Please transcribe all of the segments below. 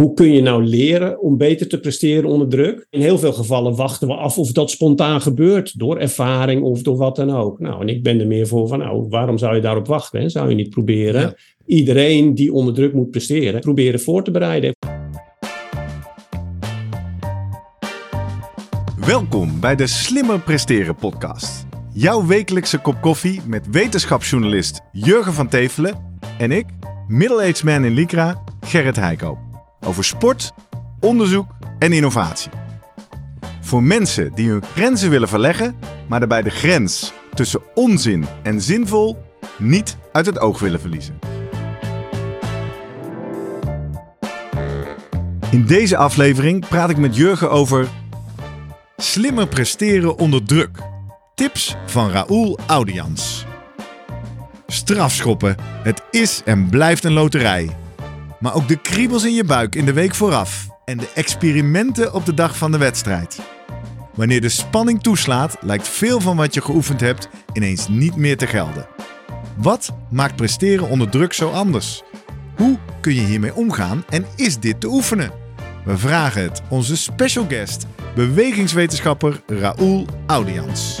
hoe kun je nou leren om beter te presteren onder druk? In heel veel gevallen wachten we af of dat spontaan gebeurt, door ervaring of door wat dan ook. Nou, en ik ben er meer voor van, nou, waarom zou je daarop wachten? Hè? Zou je niet proberen iedereen die onder druk moet presteren, proberen voor te bereiden? Welkom bij de Slimmer Presteren podcast. Jouw wekelijkse kop koffie met wetenschapsjournalist Jurgen van Tevelen en ik, middle-aged man in Lycra, Gerrit Heikoop over sport, onderzoek en innovatie. Voor mensen die hun grenzen willen verleggen, maar daarbij de grens tussen onzin en zinvol niet uit het oog willen verliezen. In deze aflevering praat ik met Jurgen over slimmer presteren onder druk. Tips van Raoul Audians. Strafschoppen, het is en blijft een loterij. Maar ook de kriebels in je buik in de week vooraf en de experimenten op de dag van de wedstrijd. Wanneer de spanning toeslaat, lijkt veel van wat je geoefend hebt ineens niet meer te gelden. Wat maakt presteren onder druk zo anders? Hoe kun je hiermee omgaan en is dit te oefenen? We vragen het onze special guest, bewegingswetenschapper Raoul Audians.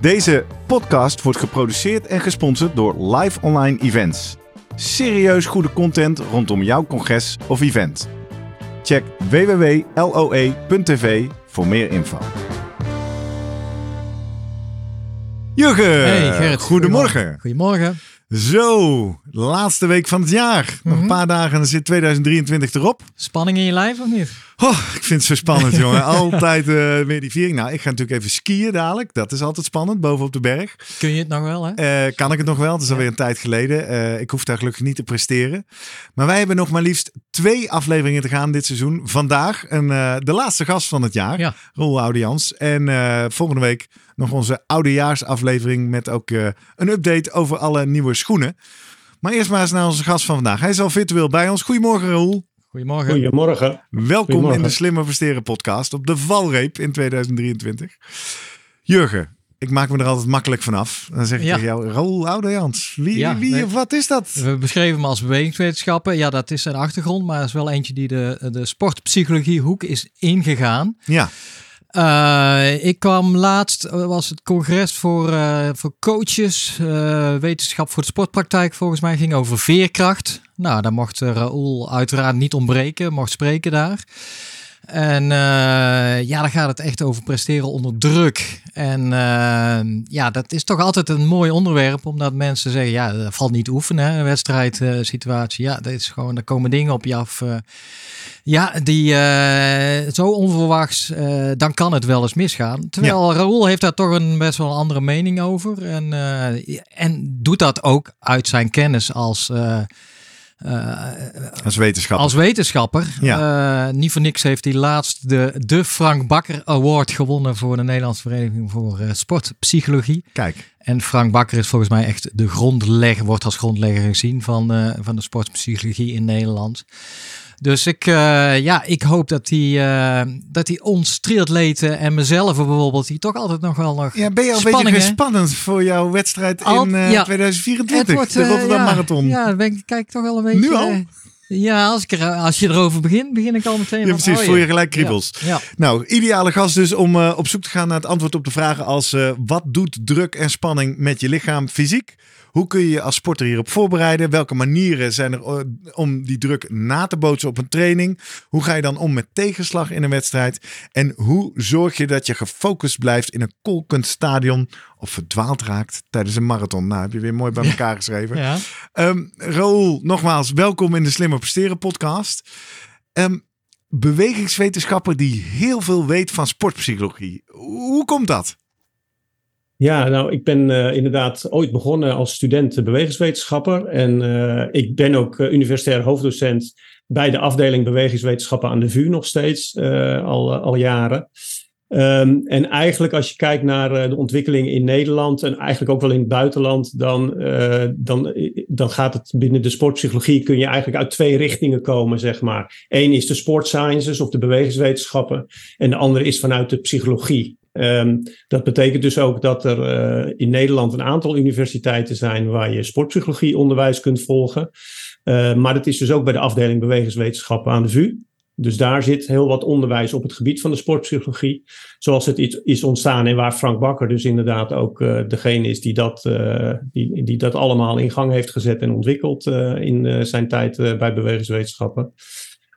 Deze podcast wordt geproduceerd en gesponsord door Live Online Events. Serieus goede content rondom jouw congres of event. Check www.loe.tv voor meer info. Jurgen, Hey Gerrit, goedemorgen. Goedemorgen. Zo, laatste week van het jaar. Nog een Mhm. paar dagen en dan zit 2023 erop. Spanning in je lijf of niet? Oh, ik vind het zo spannend, jongen. Altijd eh, weer die viering. Nou, ik ga natuurlijk even skiën dadelijk. Dat is altijd spannend, boven op de berg. Kun je het nog wel, hè? Eh, kan ik het nog wel? Het is alweer een tijd geleden. Eh, ik hoef daar gelukkig niet te presteren. Maar wij hebben nog maar liefst twee afleveringen te gaan dit seizoen. Vandaag een, de laatste gast van het jaar, Ja. Roel Audians. En volgende week nog onze oudejaarsaflevering met ook een update over alle nieuwe schoenen. Maar eerst maar eens naar onze gast van vandaag. Hij is al virtueel bij ons. Goedemorgen, Roel. Goedemorgen. Goedemorgen. Welkom Goedemorgen. in de Slimmer Presteren podcast op de valreep in 2023. Jurgen, ik maak me er altijd makkelijk vanaf. Dan zeg ik Ja. tegen jou, Roel Oudejans. Wie, Ja, wie nee. of wat is dat? We beschreven hem als bewegingswetenschappen. Ja, dat is zijn achtergrond, maar is wel eentje die de, de sportpsychologie hoek is ingegaan. Ja, Eh, ik kwam laatst, eh, was het congres voor, eh, voor coaches, wetenschap voor de sportpraktijk volgens mij, ging over veerkracht. Nou, daar mocht Raoul uiteraard niet ontbreken, mocht spreken daar. En eh, ja, dan gaat het echt over presteren onder druk. En eh, ja, dat is toch altijd een mooi onderwerp, omdat mensen zeggen, ja, dat valt niet oefenen, hè, een wedstrijdsituatie. ja, dat is gewoon, er komen dingen op je af. eh, ja, die eh, zo onverwachts, eh, dan kan het wel eens misgaan. Terwijl Raoul heeft daar toch een best wel een andere mening over. En, eh, en doet dat ook uit zijn kennis als, eh, eh, als wetenschapper. als wetenschapper. Eh, niet voor niks heeft hij laatst de, de Frank Bakker Award gewonnen voor de Nederlandse Vereniging voor eh, Sportpsychologie. Kijk, En Frank Bakker is volgens mij echt de grondlegger, wordt als grondlegger gezien van, eh, van de sportpsychologie in Nederland. Dus ik, eh, ja, ik hoop dat hij, eh, dat hij ons triatleten en mezelf bijvoorbeeld, die toch altijd nog wel nog ja, ben je al een beetje spannend voor jouw wedstrijd in eh, ja. 2024? de eh, Rotterdam ja, Marathon. Ja, daar ben ik, kijk toch wel een beetje. Nu al? ja, als, ik er, als je erover begint, begin ik al meteen. Ja, precies. oh, Voel je gelijk kriebels. Ja, ja. Nou, ideale gast dus om op zoek te gaan naar het antwoord op de vragen als wat doet druk en spanning met je lichaam fysiek? Hoe kun je je als sporter hierop voorbereiden? Welke manieren zijn er eh, om die druk na te bootsen op een training? Hoe ga je dan om met tegenslag in een wedstrijd? En hoe zorg je dat je gefocust blijft in een kolkend stadion of verdwaald raakt tijdens een marathon? Nou, heb je weer mooi bij elkaar geschreven. Ja. Ehm Raoul, nogmaals, welkom in de Slimmer Presteren podcast. Ehm, bewegingswetenschapper die heel veel weet van sportpsychologie. Hoe komt dat? Ja, nou, ik ben eh, inderdaad ooit begonnen als student bewegingswetenschapper. En eh, ik ben ook eh, universitair hoofddocent bij de afdeling bewegingswetenschappen aan de VU nog steeds, al, al jaren. Um, en eigenlijk als je kijkt naar de ontwikkeling in Nederland en eigenlijk ook wel in het buitenland, dan, uh, dan, dan gaat het binnen de sportpsychologie kun je eigenlijk uit twee richtingen komen, zeg maar. Eén is de sportsciences of de bewegingswetenschappen en de andere is vanuit de psychologie. Um, dat betekent dus ook dat er uh, in Nederland een aantal universiteiten zijn waar je sportpsychologie onderwijs kunt volgen. Uh, maar dat is dus ook bij de afdeling bewegingswetenschappen aan de VU. Dus daar zit heel wat onderwijs op het gebied van de sportpsychologie. Zoals het is ontstaan en waar Frank Bakker dus inderdaad ook uh, degene is die dat, uh, die, die dat allemaal in gang heeft gezet en ontwikkeld uh, in zijn tijd bij bewegingswetenschappen.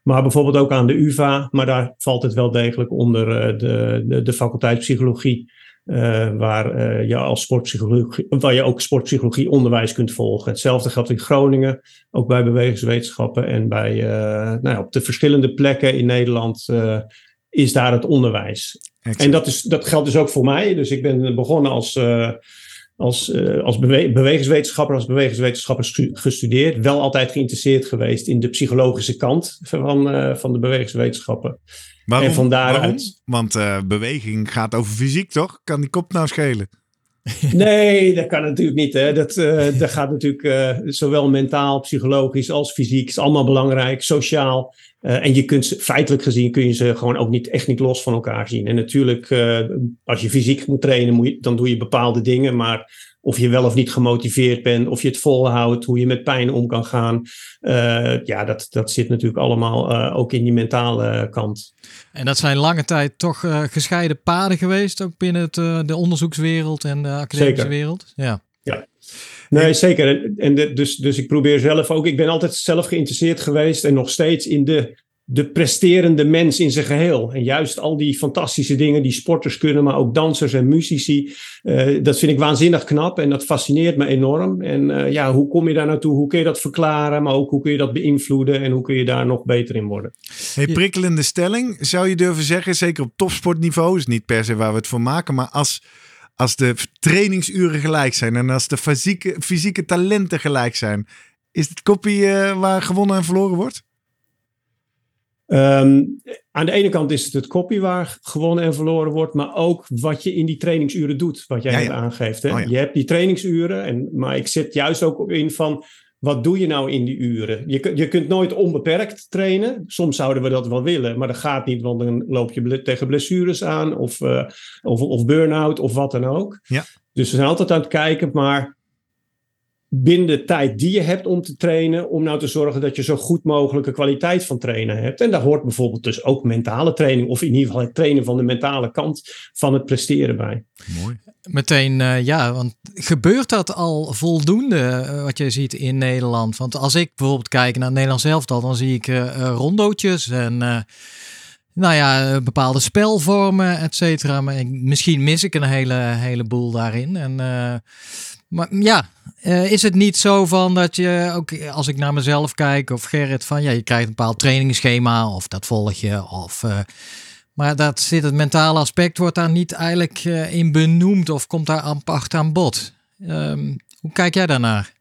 Maar bijvoorbeeld ook aan de UVA, maar daar valt het wel degelijk onder de, de, de faculteit psychologie. Uh, waar, uh, je als sportpsychologie, waar je ook sportpsychologie onderwijs kunt volgen. Hetzelfde geldt in Groningen, ook bij bewegingswetenschappen en bij, uh, nou ja, op de verschillende plekken in Nederland is daar het onderwijs. En dat, is, dat geldt dus ook voor mij. Dus ik ben begonnen als als, uh, als bewe bewegingswetenschapper, als bewegingswetenschapper gestudeerd. Wel altijd geïnteresseerd geweest in de psychologische kant van, uh, van de bewegingswetenschappen. Waarom? En van daaruit... Want uh, beweging gaat over fysiek, toch? Kan die kop nou schelen? Nee, dat kan natuurlijk niet. Hè. Dat, dat gaat natuurlijk zowel mentaal, psychologisch als fysiek. is allemaal belangrijk, sociaal. Uh, en je kunt ze, feitelijk gezien kun je ze gewoon ook niet, echt niet los van elkaar zien. En natuurlijk, als je fysiek moet trainen, moet je, dan doe je bepaalde dingen. Maar of je wel of niet gemotiveerd bent, of je het volhoudt, hoe je met pijn om kan gaan. Uh, ja, dat, dat zit natuurlijk allemaal ook in die mentale kant. En dat zijn lange tijd toch gescheiden paden geweest, ook binnen het, de onderzoekswereld en de academische Zeker. wereld. Ja. ja. Nee, zeker. En de, dus, dus ik probeer zelf ook. Ik ben altijd zelf geïnteresseerd geweest en nog steeds in de, de presterende mens in zijn geheel. En juist al die fantastische dingen die sporters kunnen, maar ook dansers en muzici. Uh, dat vind ik waanzinnig knap en dat fascineert me enorm. En uh, ja, hoe kom je daar naartoe? Hoe kun je dat verklaren? Maar ook hoe kun je dat beïnvloeden en hoe kun je daar nog beter in worden? Hey, prikkelende stelling. Zou je durven zeggen, zeker op topsportniveau, is niet per se waar we het voor maken, maar als als de trainingsuren gelijk zijn en als de fysieke, fysieke talenten gelijk zijn, is het kopie uh, waar gewonnen en verloren wordt? Um, aan de ene kant is het het kopie waar gewonnen en verloren wordt, maar ook wat je in die trainingsuren doet, wat jij ja, ja. aangeeft. Hè? Oh, ja. Je hebt die trainingsuren, en, maar ik zet juist ook in van wat doe je nou in die uren? Je, je kunt nooit onbeperkt trainen. Soms zouden we dat wel willen, maar dat gaat niet, want dan loop je tegen blessures aan of, uh, of, of burn-out of wat dan ook. Ja. Dus we zijn altijd aan het kijken, maar binnen de tijd die je hebt om te trainen, om nou te zorgen dat je zo goed mogelijke kwaliteit van trainen hebt. En daar hoort bijvoorbeeld dus ook mentale training, of in ieder geval het trainen van de mentale kant van het presteren bij. Mooi. Meteen, uh, ja, want gebeurt dat al voldoende, uh, wat je ziet in Nederland? Want als ik bijvoorbeeld kijk naar Nederland zelf, dan zie ik uh, rondootjes en nou ja, bepaalde spelvormen, et cetera. Maar ik, misschien mis ik een hele, heleboel daarin. En, uh, maar ja, uh, is het niet zo van dat je, ook als ik naar mezelf kijk of Gerrit, van ja, je krijgt een bepaald trainingsschema of dat volg je. Of, uh, maar dat zit het mentale aspect, wordt daar niet eigenlijk in benoemd of komt daar apart aan bod. Um, hoe kijk jij daarnaar?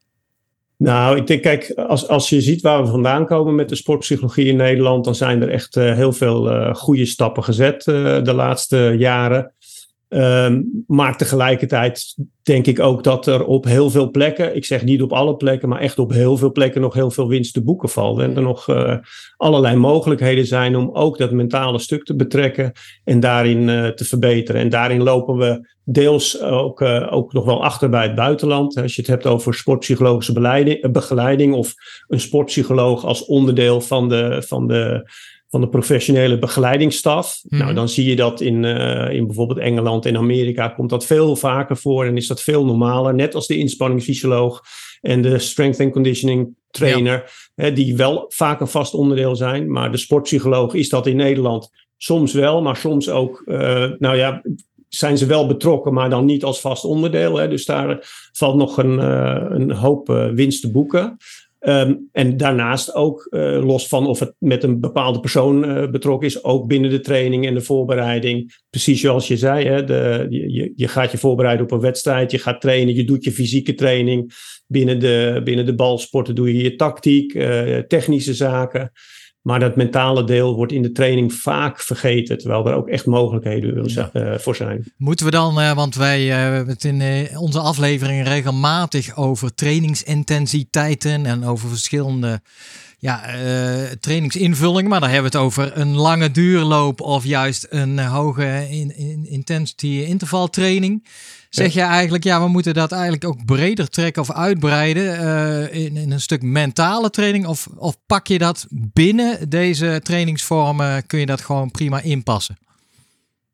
Nou, ik denk, kijk, als, als je ziet waar we vandaan komen met de sportpsychologie in Nederland, dan zijn er echt heel veel goede stappen gezet de laatste jaren. Um, maar tegelijkertijd denk ik ook dat er op heel veel plekken, ik zeg niet op alle plekken, maar echt op heel veel plekken nog heel veel winst te boeken valt. En er nog uh, allerlei mogelijkheden zijn om ook dat mentale stuk te betrekken en daarin uh, te verbeteren. En daarin lopen we deels ook, uh, ook nog wel achter bij het buitenland. Als je het hebt over sportpsychologische begeleiding of een sportpsycholoog als onderdeel van de, van de van de professionele begeleidingsstaf. Mm. Nou, dan zie je dat in, uh, in bijvoorbeeld Engeland en Amerika komt dat veel vaker voor en is dat veel normaler. Net als de inspanningsfysioloog en de strength and conditioning trainer, ja. hè, die wel vaak een vast onderdeel zijn. Maar de sportpsycholoog is dat in Nederland soms wel, maar soms ook, uh, nou ja, zijn ze wel betrokken, maar dan niet als vast onderdeel. Hè. Dus daar valt nog een, uh, een hoop winst te boeken. Um, en daarnaast ook, uh, los van of het met een bepaalde persoon uh, betrokken is, ook binnen de training en de voorbereiding. Precies zoals je zei, hè, de, je, je gaat je voorbereiden op een wedstrijd, je gaat trainen, je doet je fysieke training. Binnen de, binnen de balsporten doe je je tactiek, uh, technische zaken. Maar dat mentale deel wordt in de training vaak vergeten, terwijl er ook echt mogelijkheden ja. voor zijn. Moeten we dan, want wij hebben het in onze afleveringen regelmatig over trainingsintensiteiten en over verschillende ja, uh, trainingsinvulling, maar dan hebben we het over een lange duurloop of juist een hoge in, in, intensity intervaltraining. Zeg je eigenlijk, ja, we moeten dat eigenlijk ook breder trekken of uitbreiden uh, in, in, een stuk mentale training? Of, of pak je dat binnen deze trainingsvormen, kun je dat gewoon prima inpassen?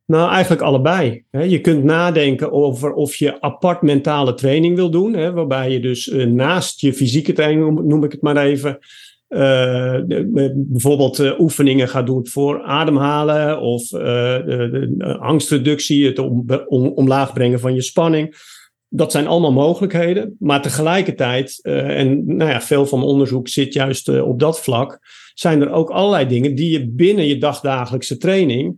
Nou, eigenlijk allebei. Je kunt nadenken over of je apart mentale training wil doen, waarbij je dus eh, naast je fysieke training, noem ik het maar even, uh, bijvoorbeeld uh, oefeningen gaat doen voor ademhalen of de, de angstreductie, het om, om, omlaag brengen van je spanning. Dat zijn allemaal mogelijkheden. Maar tegelijkertijd, en nou ja, veel van onderzoek zit juist op dat vlak, zijn er ook allerlei dingen die je binnen je dagdagelijkse training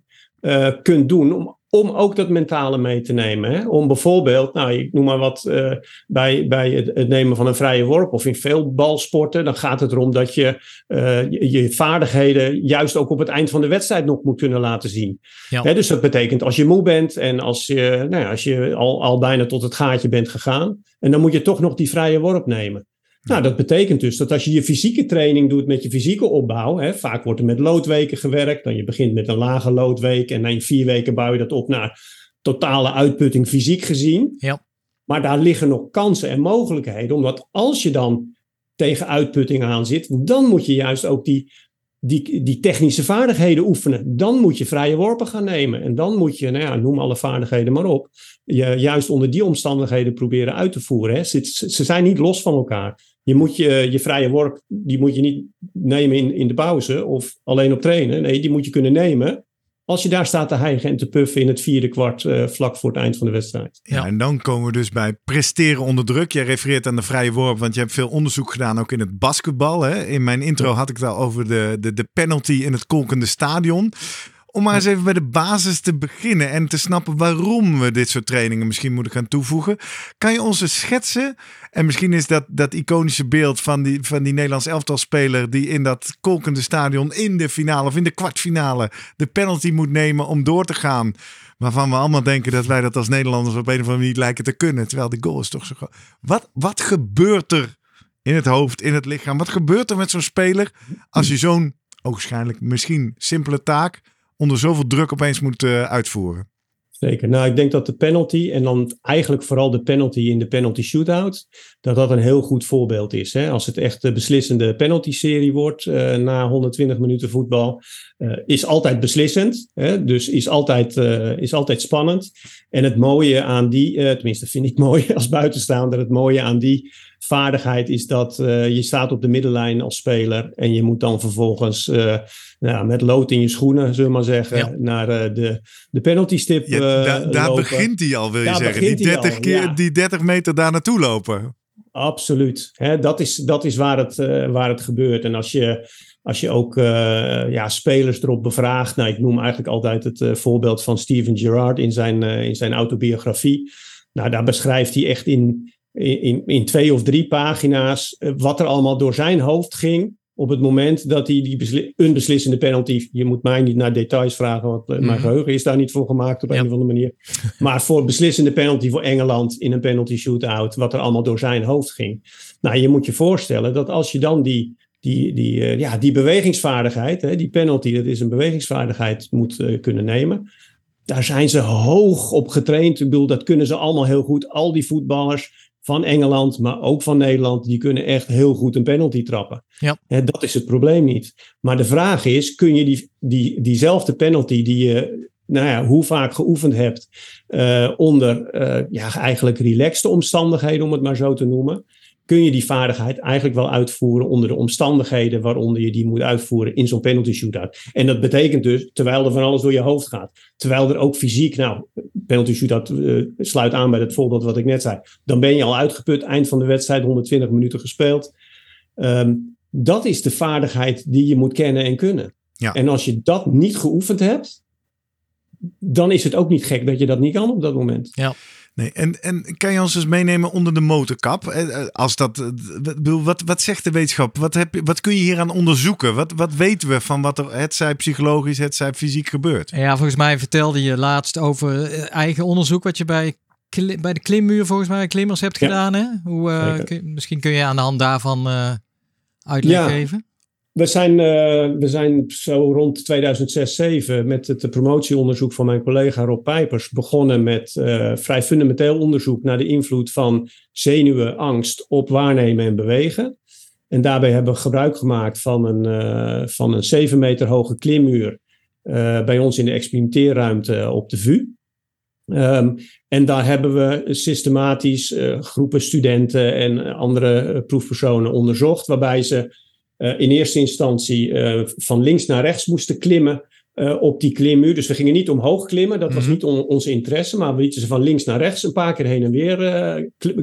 kunt doen om om ook dat mentale mee te nemen. Hè? Om bijvoorbeeld, nou, ik noem maar wat, uh, bij, bij het, nemen van een vrije worp of in veel balsporten, dan gaat het erom dat je, uh, je, vaardigheden juist ook op het eind van de wedstrijd nog moet kunnen laten zien. Ja. Hè, dus dat betekent als je moe bent en als je, nou ja, als je al, al bijna tot het gaatje bent gegaan, en dan moet je toch nog die vrije worp nemen. Nou, dat betekent dus dat als je je fysieke training doet met je fysieke opbouw, hè, vaak wordt er met loodweken gewerkt, dan je begint met een lage loodweek en na vier weken bouw je dat op naar totale uitputting fysiek gezien. Ja. Maar daar liggen nog kansen en mogelijkheden, omdat als je dan tegen uitputting aan zit, dan moet je juist ook die, die, die technische vaardigheden oefenen. Dan moet je vrije worpen gaan nemen. En dan moet je, nou ja, noem alle vaardigheden maar op, je juist onder die omstandigheden proberen uit te voeren. Hè. Ze, ze zijn niet los van elkaar je moet je, je vrije worp, die moet je niet nemen in, in de pauze of alleen op trainen. Nee, die moet je kunnen nemen als je daar staat te hijgen en te puffen in het vierde kwart uh, vlak voor het eind van de wedstrijd. Ja, en dan komen we dus bij presteren onder druk. Jij refereert aan de vrije worp, want je hebt veel onderzoek gedaan ook in het basketbal. Hè? In mijn intro had ik het al over de, de, de penalty in het kolkende stadion. Om maar eens even bij de basis te beginnen en te snappen waarom we dit soort trainingen misschien moeten gaan toevoegen. Kan je ons schetsen? En misschien is dat dat iconische beeld van die, van die Nederlands elftalspeler die in dat kolkende stadion in de finale of in de kwartfinale de penalty moet nemen om door te gaan. Waarvan we allemaal denken dat wij dat als Nederlanders op een of andere manier lijken te kunnen. Terwijl die goal is toch zo groot. Wat, wat gebeurt er in het hoofd, in het lichaam? Wat gebeurt er met zo'n speler als je zo'n, waarschijnlijk misschien simpele taak onder zoveel druk opeens moet uh, uitvoeren. Zeker. Nou, ik denk dat de penalty, en dan eigenlijk vooral de penalty in de penalty shootout, dat dat een heel goed voorbeeld is. Hè? Als het echt de beslissende penalty-serie wordt uh, na 120 minuten voetbal, uh, is altijd beslissend. Hè? Dus is altijd, is altijd spannend. En het mooie aan die, tenminste vind ik mooi als buitenstaander, het mooie aan die vaardigheid is dat je staat op de middenlijn als speler en je moet dan vervolgens nou, met lood in je schoenen, zullen we maar zeggen, naar uh, de, de penalty stip ja, uh, Daar begint hij al, wil je zeggen. Die 30, keer, die 30 meter daar naartoe lopen. Absoluut. Hè, dat, is, dat is waar het, uh, waar het gebeurt. En als je, als je ook ja, spelers erop bevraagt. Nou, ik noem eigenlijk altijd het voorbeeld van Steven Gerrard in zijn, in zijn autobiografie. Nou, daar beschrijft hij echt in, in, in twee of drie pagina's wat er allemaal door zijn hoofd ging op het moment dat hij die een beslissende penalty. Je moet mij niet naar details vragen, want eh, mijn mhm. geheugen is daar niet voor gemaakt op een of andere manier. Maar voor beslissende penalty voor Engeland in een penalty shootout, wat er allemaal door zijn hoofd ging. Nou, je moet je voorstellen dat als je dan die, die, die, uh, ja, die bewegingsvaardigheid, hè, die penalty, dat is een bewegingsvaardigheid, moet uh, kunnen nemen. Daar zijn ze hoog op getraind. Ik bedoel, dat kunnen ze allemaal heel goed. Al die voetballers van Engeland, maar ook van Nederland, die kunnen echt heel goed een penalty trappen. Ja. dat is het probleem niet. Maar de vraag is, kun je die, die, diezelfde penalty die je, nou ja, hoe vaak geoefend hebt, uh, onder uh, ja, eigenlijk relaxte omstandigheden, om het maar zo te noemen, kun je die vaardigheid eigenlijk wel uitvoeren onder de omstandigheden waaronder je die moet uitvoeren in zo'n penalty shootout. En dat betekent dus, terwijl er van alles door je hoofd gaat, terwijl er ook fysiek, nou, penalty shootout uh, sluit aan bij het voorbeeld wat ik net zei, dan ben je al uitgeput, eind van de wedstrijd, 120 minuten gespeeld. Um, dat is de vaardigheid die je moet kennen en kunnen. Ja. En als je dat niet geoefend hebt, dan is het ook niet gek dat je dat niet kan op dat moment. Ja. Nee, en, en kan je ons eens meenemen onder de motorkap? Als dat, wat, wat zegt de wetenschap? Wat, heb je, wat kun je hier aan onderzoeken? Wat, wat weten we van wat er het zij psychologisch, het zij fysiek gebeurt? Ja, volgens mij vertelde je laatst over eigen onderzoek wat je bij bij de klimmuur volgens mij klimmers hebt gedaan. Hè? Hoe, uh, misschien kun je aan de hand daarvan uh, uitleg ja. geven. We zijn, uh, we zijn zo rond 2006-2007 met het promotieonderzoek van mijn collega Rob Pijpers begonnen met vrij fundamenteel onderzoek naar de invloed van zenuwen, angst op waarnemen en bewegen. En daarbij hebben we gebruik gemaakt van een, van een 7 meter hoge klimmuur bij ons in de experimenteerruimte op de VU. Um, en daar hebben we systematisch uh, groepen studenten en andere uh, proefpersonen onderzocht, waarbij ze uh, in eerste instantie van links naar rechts moesten klimmen op die klimmuur. Dus we gingen niet omhoog klimmen, dat was mhm. niet on onze interesse, maar we lieten ze van links naar rechts een paar keer heen en weer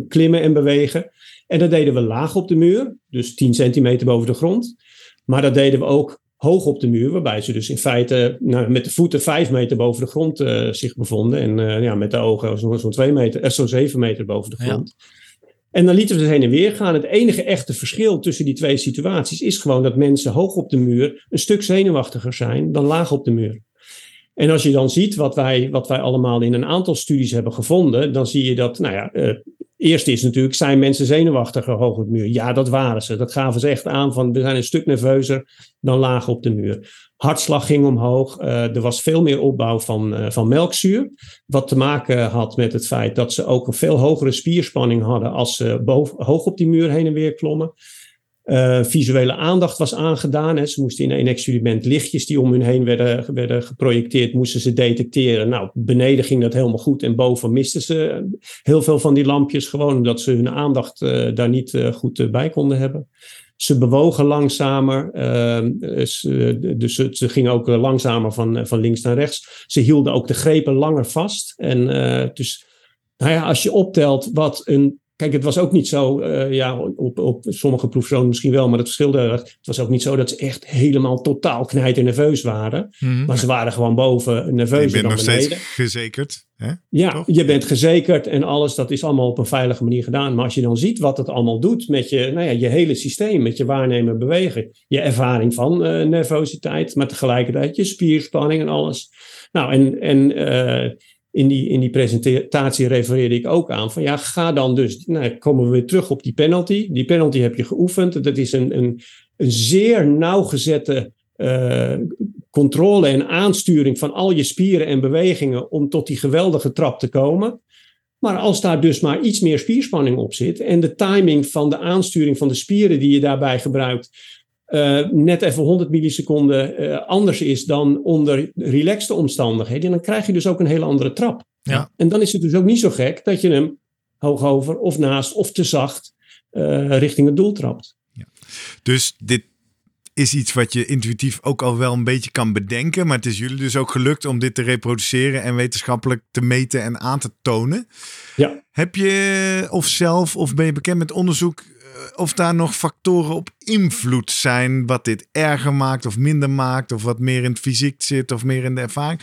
klimmen en bewegen. En dat deden we laag op de muur, dus 10 centimeter boven de grond. Maar dat deden we ook hoog op de muur, waarbij ze dus in feite nou, met de voeten vijf meter boven de grond uh, zich bevonden. En uh, ja, met de ogen zo'n zo twee meter, uh, zo'n zeven meter boven de grond. Ja. En dan lieten we ze heen en weer gaan. Het enige echte verschil tussen die twee situaties is gewoon dat mensen hoog op de muur een stuk zenuwachtiger zijn dan laag op de muur. En als je dan ziet wat wij, wat wij allemaal in een aantal studies hebben gevonden, dan zie je dat, nou ja, Eerst is natuurlijk, zijn mensen zenuwachtiger hoog op de muur? Ja, dat waren ze. Dat gaven ze echt aan van, we zijn een stuk nerveuzer dan laag op de muur. Hartslag ging omhoog. Uh, er was veel meer opbouw van, uh, van melkzuur. Wat te maken had met het feit dat ze ook een veel hogere spierspanning hadden als ze boven, hoog op die muur heen en weer klommen. Uh, visuele aandacht was aangedaan. Hè. Ze moesten in een experiment lichtjes die om hun heen werden, werden geprojecteerd, moesten ze detecteren. Nou, beneden ging dat helemaal goed en boven misten ze heel veel van die lampjes, gewoon omdat ze hun aandacht uh, daar niet uh, goed bij konden hebben. Ze bewogen langzamer, dus ze, ze gingen ook langzamer van, van links naar rechts. Ze hielden ook de grepen langer vast. En dus nou ja, als je optelt wat een Kijk, het was ook niet zo, uh, ja, op, op sommige proefzonen misschien wel, maar het verschilde. Het was ook niet zo dat ze echt helemaal totaal knijter nerveus waren. Mm, maar ze waren gewoon boven nerveus. Je bent nog steeds gezekerd. Hè? Ja, Toch? je bent gezekerd en alles, dat is allemaal op een veilige manier gedaan. Maar als je dan ziet wat het allemaal doet met je, nou ja, je hele systeem, met je waarnemen bewegen, je ervaring van uh, nervositeit, maar tegelijkertijd je spierspanning en alles. Nou, en, en uh, in die, in die presentatie refereerde ik ook aan van ja, ga dan dus, nou komen we weer terug op die penalty. Die penalty heb je geoefend. Dat is een, een, een zeer nauwgezette uh, controle en aansturing van al je spieren en bewegingen om tot die geweldige trap te komen. Maar als daar dus maar iets meer spierspanning op zit en de timing van de aansturing van de spieren die je daarbij gebruikt uh, net even 100 milliseconden uh, anders is dan onder relaxte omstandigheden, dan krijg je dus ook een hele andere trap. Ja. En dan is het dus ook niet zo gek dat je hem hoog over of naast of te zacht uh, richting het doel trapt. Ja. Dus dit is iets wat je intuïtief ook al wel een beetje kan bedenken. Maar het is jullie dus ook gelukt om dit te reproduceren en wetenschappelijk te meten en aan te tonen. Ja. Heb je of zelf of ben je bekend met onderzoek of daar nog factoren op invloed zijn wat dit erger maakt of minder maakt of wat meer in het fysiek zit of meer in de ervaring.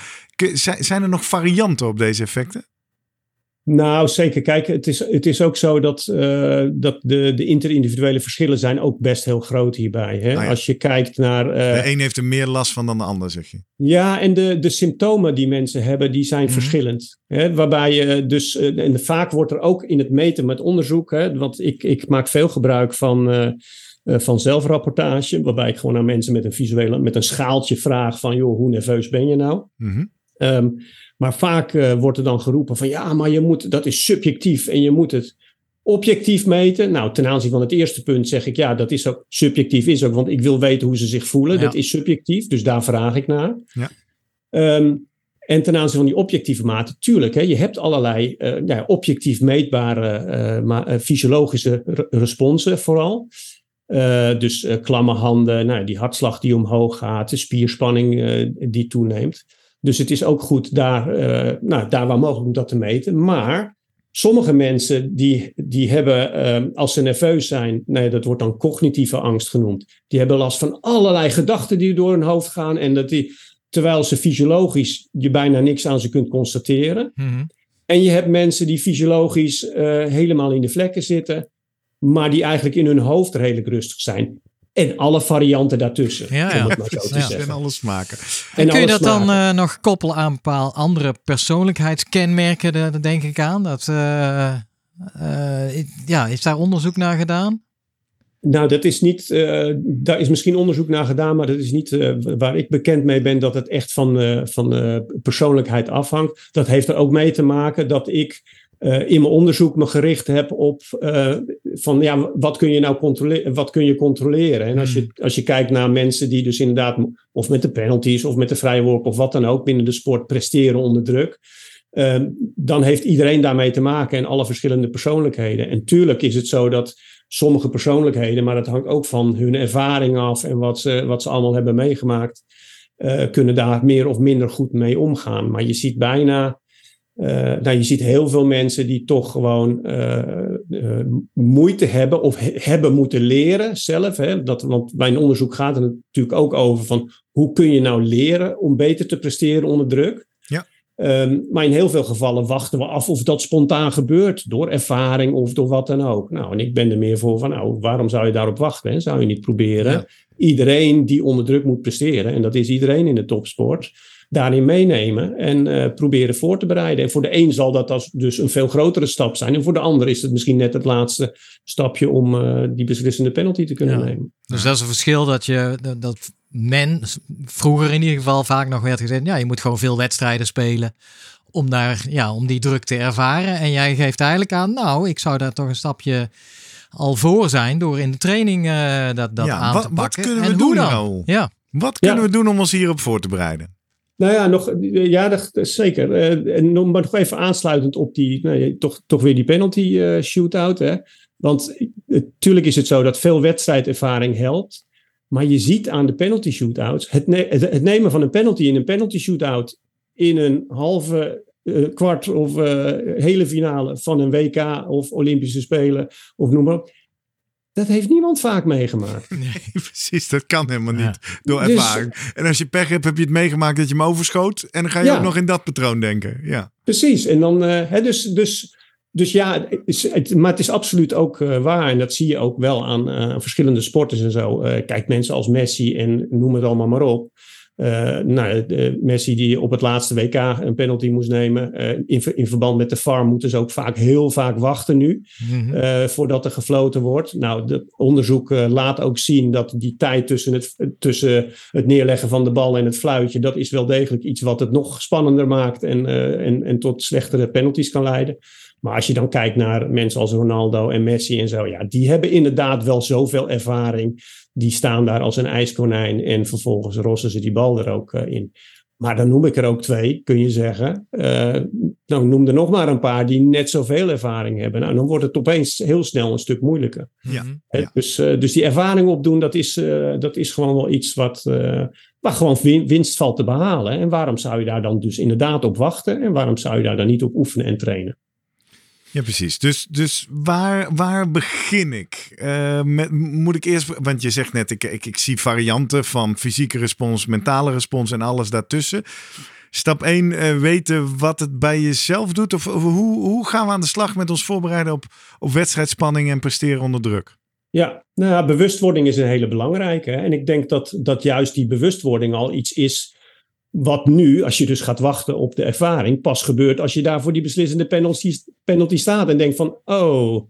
Zijn er nog varianten op deze effecten? Nou, zeker. Kijk, het is, het is ook zo dat, uh, dat de, de interindividuele verschillen zijn ook best heel groot hierbij. Hè? Ah, ja. Als je kijkt naar... Uh, de een heeft er meer last van dan de ander, zeg je. Ja, en de, de symptomen die mensen hebben, die zijn mm -hmm. verschillend. Hè? Waarbij je dus... Uh, en vaak wordt er ook in het meten met onderzoek... Hè, want ik, ik maak veel gebruik van... van zelfrapportage, waarbij ik gewoon aan mensen met een visuele, met een schaaltje vraag van, joh, hoe nerveus ben je nou? Mm -hmm. um, maar vaak uh, wordt er dan geroepen van ja, maar je moet, dat is subjectief en je moet het objectief meten. Nou, ten aanzien van het eerste punt zeg ik ja, dat is ook subjectief is ook, want ik wil weten hoe ze zich voelen. Ja. Dat is subjectief, dus daar vraag ik naar. Ja. Um, en ten aanzien van die objectieve maten, tuurlijk, hè, je hebt allerlei uh, ja, objectief meetbare uh, maar, fysiologische re responsen vooral. Uh, dus klamme handen, nou, die hartslag die omhoog gaat, de spierspanning die toeneemt. Dus het is ook goed daar, uh, nou, daar waar mogelijk om dat te meten. Maar sommige mensen die, die hebben, uh, als ze nerveus zijn, nee, dat wordt dan cognitieve angst genoemd. Die hebben last van allerlei gedachten die door hun hoofd gaan. En dat die, terwijl ze fysiologisch je bijna niks aan ze kunt constateren. Mm -hmm. En je hebt mensen die fysiologisch uh, helemaal in de vlekken zitten, maar die eigenlijk in hun hoofd redelijk rustig zijn. En alle varianten daartussen. Ja, ja. ja. En alle smaken. En, kun je dat dan uh, nog koppelen aan een paar andere persoonlijkheidskenmerken? Daar denk ik aan. Dat, uh, ja, is daar onderzoek naar gedaan? Nou, dat is niet, uh, daar is misschien onderzoek naar gedaan, maar dat is niet uh, waar ik bekend mee ben dat het echt van, uh, van persoonlijkheid afhangt. Dat heeft er ook mee te maken dat ik in mijn onderzoek me gericht heb op van ja, wat kun je nou controleren, wat kun je controleren? En als je, hmm. als je kijkt naar mensen die dus inderdaad, of met de penalties of met de vrije worp of wat dan ook binnen de sport presteren onder druk. dan heeft iedereen daarmee te maken en alle verschillende persoonlijkheden. En tuurlijk is het zo dat sommige persoonlijkheden, maar dat hangt ook van hun ervaring af en wat ze, wat ze allemaal hebben meegemaakt, uh, kunnen daar meer of minder goed mee omgaan. Maar je ziet bijna, uh, nou, je ziet heel veel mensen die toch gewoon uh, moeite hebben of he hebben moeten leren zelf. Hè? Dat, want bij een onderzoek gaat het natuurlijk ook over van hoe kun je nou leren om beter te presteren onder druk. Um, maar in heel veel gevallen wachten we af of dat spontaan gebeurt. Door ervaring of door wat dan ook. Nou, en ik ben er meer voor van, nou, waarom zou je daarop wachten? Hè? Zou je niet proberen iedereen die onder druk moet presteren, en dat is iedereen in de topsport, daarin meenemen en uh, proberen voor te bereiden. En voor de een zal dat als dus een veel grotere stap zijn. En voor de ander is het misschien net het laatste stapje om uh, die beslissende penalty te kunnen nemen. Dus dat is een verschil dat je dat men vroeger in ieder geval vaak nog werd gezegd, ja, je moet gewoon veel wedstrijden spelen om daar, ja, om die druk te ervaren. En jij geeft eigenlijk aan, nou, ik zou daar toch een stapje al voor zijn door in de training uh, dat, dat aan wat, te pakken. Wat kunnen we doen dan? Ja. Wat kunnen we doen om ons hierop voor te bereiden? Nou ja, nog, ja dat, zeker. Uh, en nog, maar nog even aansluitend op die, nou, toch, toch weer die penalty uh, shootout. Hè? Want natuurlijk is het zo dat veel wedstrijdervaring helpt. Maar je ziet aan de penalty shootouts, het, het nemen van een penalty in een penalty shootout in een halve kwart of hele finale van een WK of Olympische Spelen of noem maar op. Dat heeft niemand vaak meegemaakt. Nee, precies. Dat kan helemaal niet door dus- ervaring. en als je pech hebt, heb je het meegemaakt dat je hem overschoot. En dan ga je ja. ook nog in dat patroon denken. Ja. Precies. En dan, uh, hè, dus, dus dus ja, het, maar het is absoluut ook uh, waar. En dat zie je ook wel aan uh, verschillende sporters en zo. Uh, kijk, mensen als Messi en noem het allemaal maar op. nou, Messi die op het laatste WK een penalty moest nemen. in, in verband met de VAR moeten ze ook vaak heel vaak wachten nu. Mm -hmm. voordat er gefloten wordt. Nou, het onderzoek laat ook zien dat die tijd tussen het, tussen het neerleggen van de bal en het fluitje. Dat is wel degelijk iets wat het nog spannender maakt. En, en, en tot slechtere penalties kan leiden. Maar als je dan kijkt naar mensen als Ronaldo en Messi en zo, ja, die hebben inderdaad wel zoveel ervaring. Die staan daar als een ijskonijn en vervolgens rossen ze die bal er ook uh, in. Maar dan noem ik er ook twee, kun je zeggen. Uh, nou, noem er nog maar een paar die net zoveel ervaring hebben. Nou, dan wordt het opeens heel snel een stuk moeilijker. Ja, ja. Dus, uh, dus die ervaring opdoen, dat is, dat is gewoon wel iets wat, waar gewoon winst valt te behalen. En waarom zou je daar dan dus inderdaad op wachten? En waarom zou je daar dan niet op oefenen en trainen? Ja, precies. Dus, dus waar, waar begin ik? Uh, met, moet ik eerst, want je zegt net, ik, ik, ik zie varianten van fysieke respons, mentale respons en alles daartussen. Stap 1, uh, eh, weten wat het bij jezelf doet. Of, of, hoe, hoe gaan we aan de slag met ons voorbereiden op, op wedstrijdspanning en presteren onder druk? Ja, nou bewustwording is een hele belangrijke. En ik denk dat, dat juist die bewustwording al iets is wat nu, als je dus gaat wachten op de ervaring, pas gebeurt als je daar voor die beslissende penalty, penalty staat en denkt van, oh,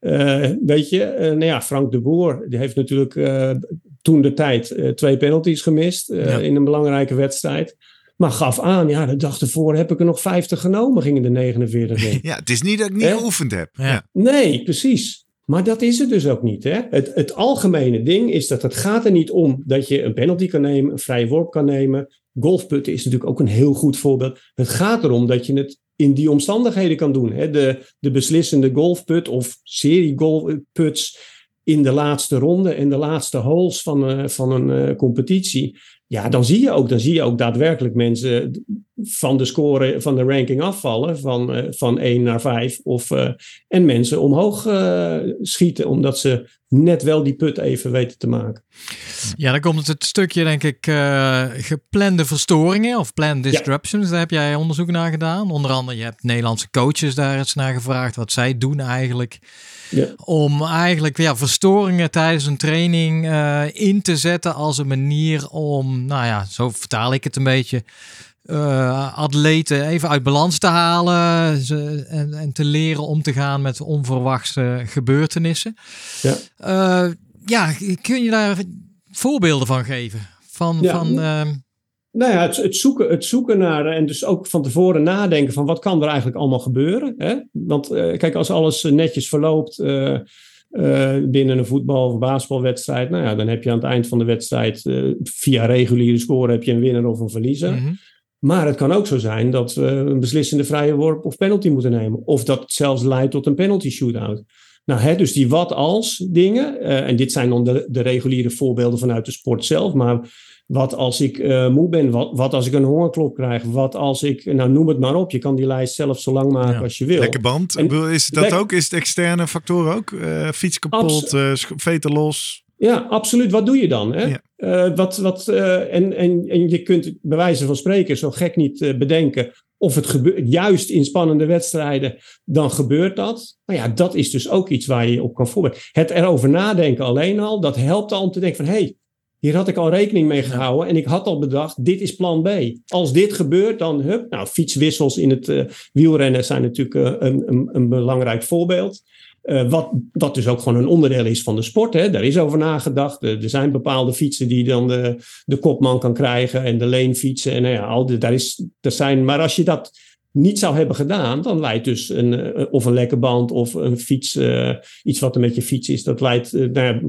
uh, weet je, uh, nou ja, Frank de Boer, die heeft natuurlijk uh, toen de tijd twee penalties gemist ja. in een belangrijke wedstrijd. Maar gaf aan, ja, de dag ervoor heb ik er nog 50 genomen, gingen de 49 in. Ja, het is niet dat ik niet eh? geoefend heb. Ja. Nee, precies. Maar dat is het dus ook niet. Hè? Het, het algemene ding is dat het gaat er niet om dat je een penalty kan nemen, een vrije worp kan nemen, golfputten is natuurlijk ook een heel goed voorbeeld. Het gaat erom dat je het in die omstandigheden kan doen. Hè? De, de beslissende golfput of serie golfputs in de laatste ronde en de laatste holes van, uh, van een uh, competitie. Ja, dan zie je ook, dan zie je ook daadwerkelijk mensen van de score, van de ranking afvallen, van, uh, van 1 naar 5. Of, uh, en mensen omhoog schieten, omdat ze net wel die put even weten te maken. Ja, dan komt het, stukje, denk ik, geplande verstoringen of planned disruptions. Ja. Daar heb jij onderzoek naar gedaan. Onder andere, je hebt Nederlandse coaches daar eens naar gevraagd, wat zij doen eigenlijk. Ja. Om eigenlijk ja, verstoringen tijdens een training uh, in te zetten als een manier om, nou ja, zo vertaal ik het een beetje, uh, atleten even uit balans te halen ze, en, en, te leren om te gaan met onverwachte gebeurtenissen. Ja, uh, ja kun je daar voorbeelden van geven? Van, ja. van, nou ja, het, het, zoeken, het zoeken naar en dus ook van tevoren nadenken van wat kan er eigenlijk allemaal gebeuren. Hè? Want kijk, als alles netjes verloopt uh, binnen een voetbal- of basketbalwedstrijd, nou ja, dan heb je aan het eind van de wedstrijd via reguliere score heb je een winnaar of een verliezer. Mm -hmm. Maar het kan ook zo zijn dat we een beslissende vrije worp of penalty moeten nemen. Of dat het zelfs leidt tot een penalty shootout. Nou, hè, dus die wat-als dingen, en dit zijn dan de, de reguliere voorbeelden vanuit de sport zelf, maar wat als ik uh, moe ben? Wat, wat als ik een hongerklop krijg? Wat als ik, nou noem het maar op. Je kan die lijst zelf zo lang maken ja. als je wil. Lekker band. En, is dat ook? Is het externe factor ook? Uh, fiets kapot, uh, veten los? Ja, absoluut. Wat doe je dan? Hè? Ja. wat, wat, en, en, en je kunt bij wijze van spreken zo gek niet bedenken of het gebeurt, juist in spannende wedstrijden, dan gebeurt dat. Maar ja, dat is dus ook iets waar je op kan voorbereiden. Het erover nadenken alleen al, dat helpt al om te denken van... hé, hey, hier had ik al rekening mee gehouden en ik had al bedacht, dit is plan B. Als dit gebeurt, dan hup. Nou, fietswissels in het wielrennen zijn natuurlijk een, een, een, belangrijk voorbeeld. Uh, wat, wat dus ook gewoon een onderdeel is van de sport. Hè. Daar is over nagedacht. er zijn bepaalde fietsen die dan de, de kopman kan krijgen en de leenfietsen. En nou ja, al de, daar is, er zijn, maar als je dat niet zou hebben gedaan, dan leidt dus een, of een lekke band of een fiets, iets wat er met je fiets is, dat leidt naar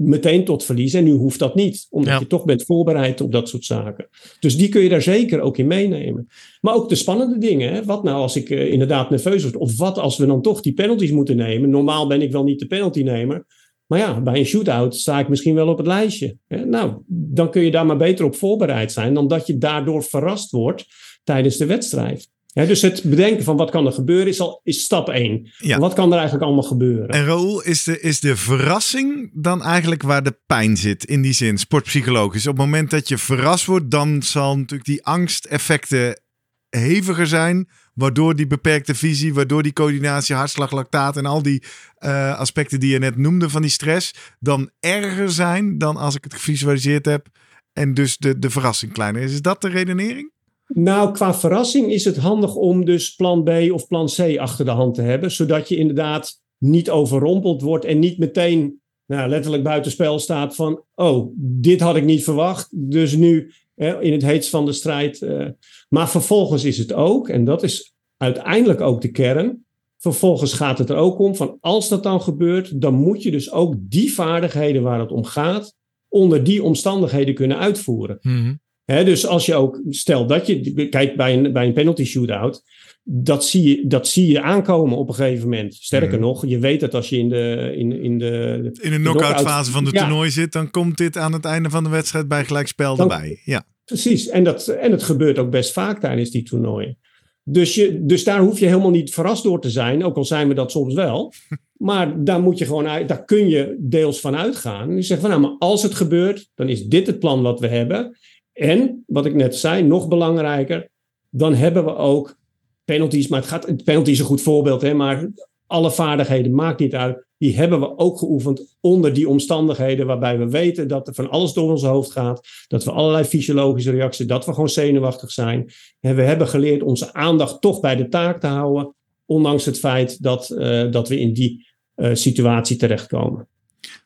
meteen tot verlies. En nu hoeft dat niet, omdat ja. je toch bent voorbereid op dat soort zaken. Dus die kun je daar zeker ook in meenemen. Maar ook de spannende dingen. Hè? Wat nou als ik uh, inderdaad nerveus word? Of wat als we dan toch die penalties moeten nemen? Normaal ben ik wel niet de penaltynemer. Maar ja, bij een shootout sta ik misschien wel op het lijstje. Hè? Nou, dan kun je daar maar beter op voorbereid zijn dan dat je daardoor verrast wordt tijdens de wedstrijd. Ja, dus het bedenken van wat kan er gebeuren is, al, is stap 1. Ja. Wat kan er eigenlijk allemaal gebeuren? En Raoul, is de, is de verrassing dan eigenlijk waar de pijn zit? In die zin, sportpsychologisch. Op het moment dat je verrast wordt, dan zal natuurlijk die angsteffecten heviger zijn. Waardoor die beperkte visie, waardoor die coördinatie, hartslag, lactaat en al die uh, aspecten die je net noemde van die stress, dan erger zijn dan als ik het gevisualiseerd heb. En dus de, de verrassing kleiner is. Is dat de redenering? Nou, qua verrassing is het handig om dus plan B of plan C achter de hand te hebben, zodat je inderdaad niet overrompeld wordt en niet meteen nou, letterlijk buitenspel staat van, oh, dit had ik niet verwacht, dus nu hè, in het heetst van de strijd. Uh, maar vervolgens is het ook, en dat is uiteindelijk ook de kern, vervolgens gaat het er ook om van, als dat dan gebeurt, dan moet je dus ook die vaardigheden waar het om gaat, onder die omstandigheden kunnen uitvoeren. Mm dus als je ook, stel dat je, kijk bij een, bij een penalty shootout, dat zie, je, dat zie je aankomen op een gegeven moment. Sterker mm. nog, je weet dat als je in de. In, in de, in de knock-out fase van de ja. toernooi zit, dan komt dit aan het einde van de wedstrijd bij gelijkspel dan, erbij. Ja. Precies, en, dat, en het gebeurt ook best vaak tijdens die toernooien. Dus, je, dus daar hoef je helemaal niet verrast door te zijn, ook al zijn we dat soms wel. Maar daar moet je gewoon uit, daar kun je deels van uitgaan. Je zegt van nou, maar als het gebeurt, dan is dit het plan wat we hebben. En wat ik net zei, nog belangrijker, dan hebben we ook penalties. Maar het gaat, penalty is een goed voorbeeld, hè, maar alle vaardigheden maakt niet uit. Die hebben we ook geoefend onder die omstandigheden waarbij we weten dat er van alles door ons hoofd gaat. Dat we allerlei fysiologische reacties, dat we gewoon zenuwachtig zijn. En we hebben geleerd onze aandacht toch bij de taak te houden. Ondanks het feit dat, uh, dat we in die uh, situatie terechtkomen.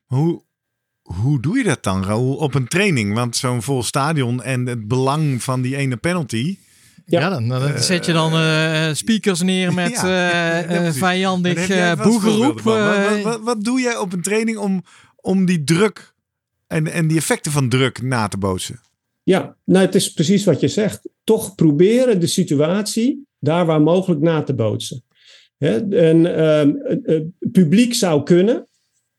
Hoe, hoe doe je dat dan, Raoul, op een training? Want zo'n vol stadion en het belang van die ene penalty... Ja, ja dan, dan uh, zet je dan uh, speakers neer met ja, uh, vijandig boegeroep. Wat, wat, wat, doe jij op een training om, om die druk en, en die effecten van druk na te bootsen? Ja, nou het is precies wat je zegt. Toch proberen de situatie daar waar mogelijk na te bootsen. Hè? En, het publiek zou kunnen,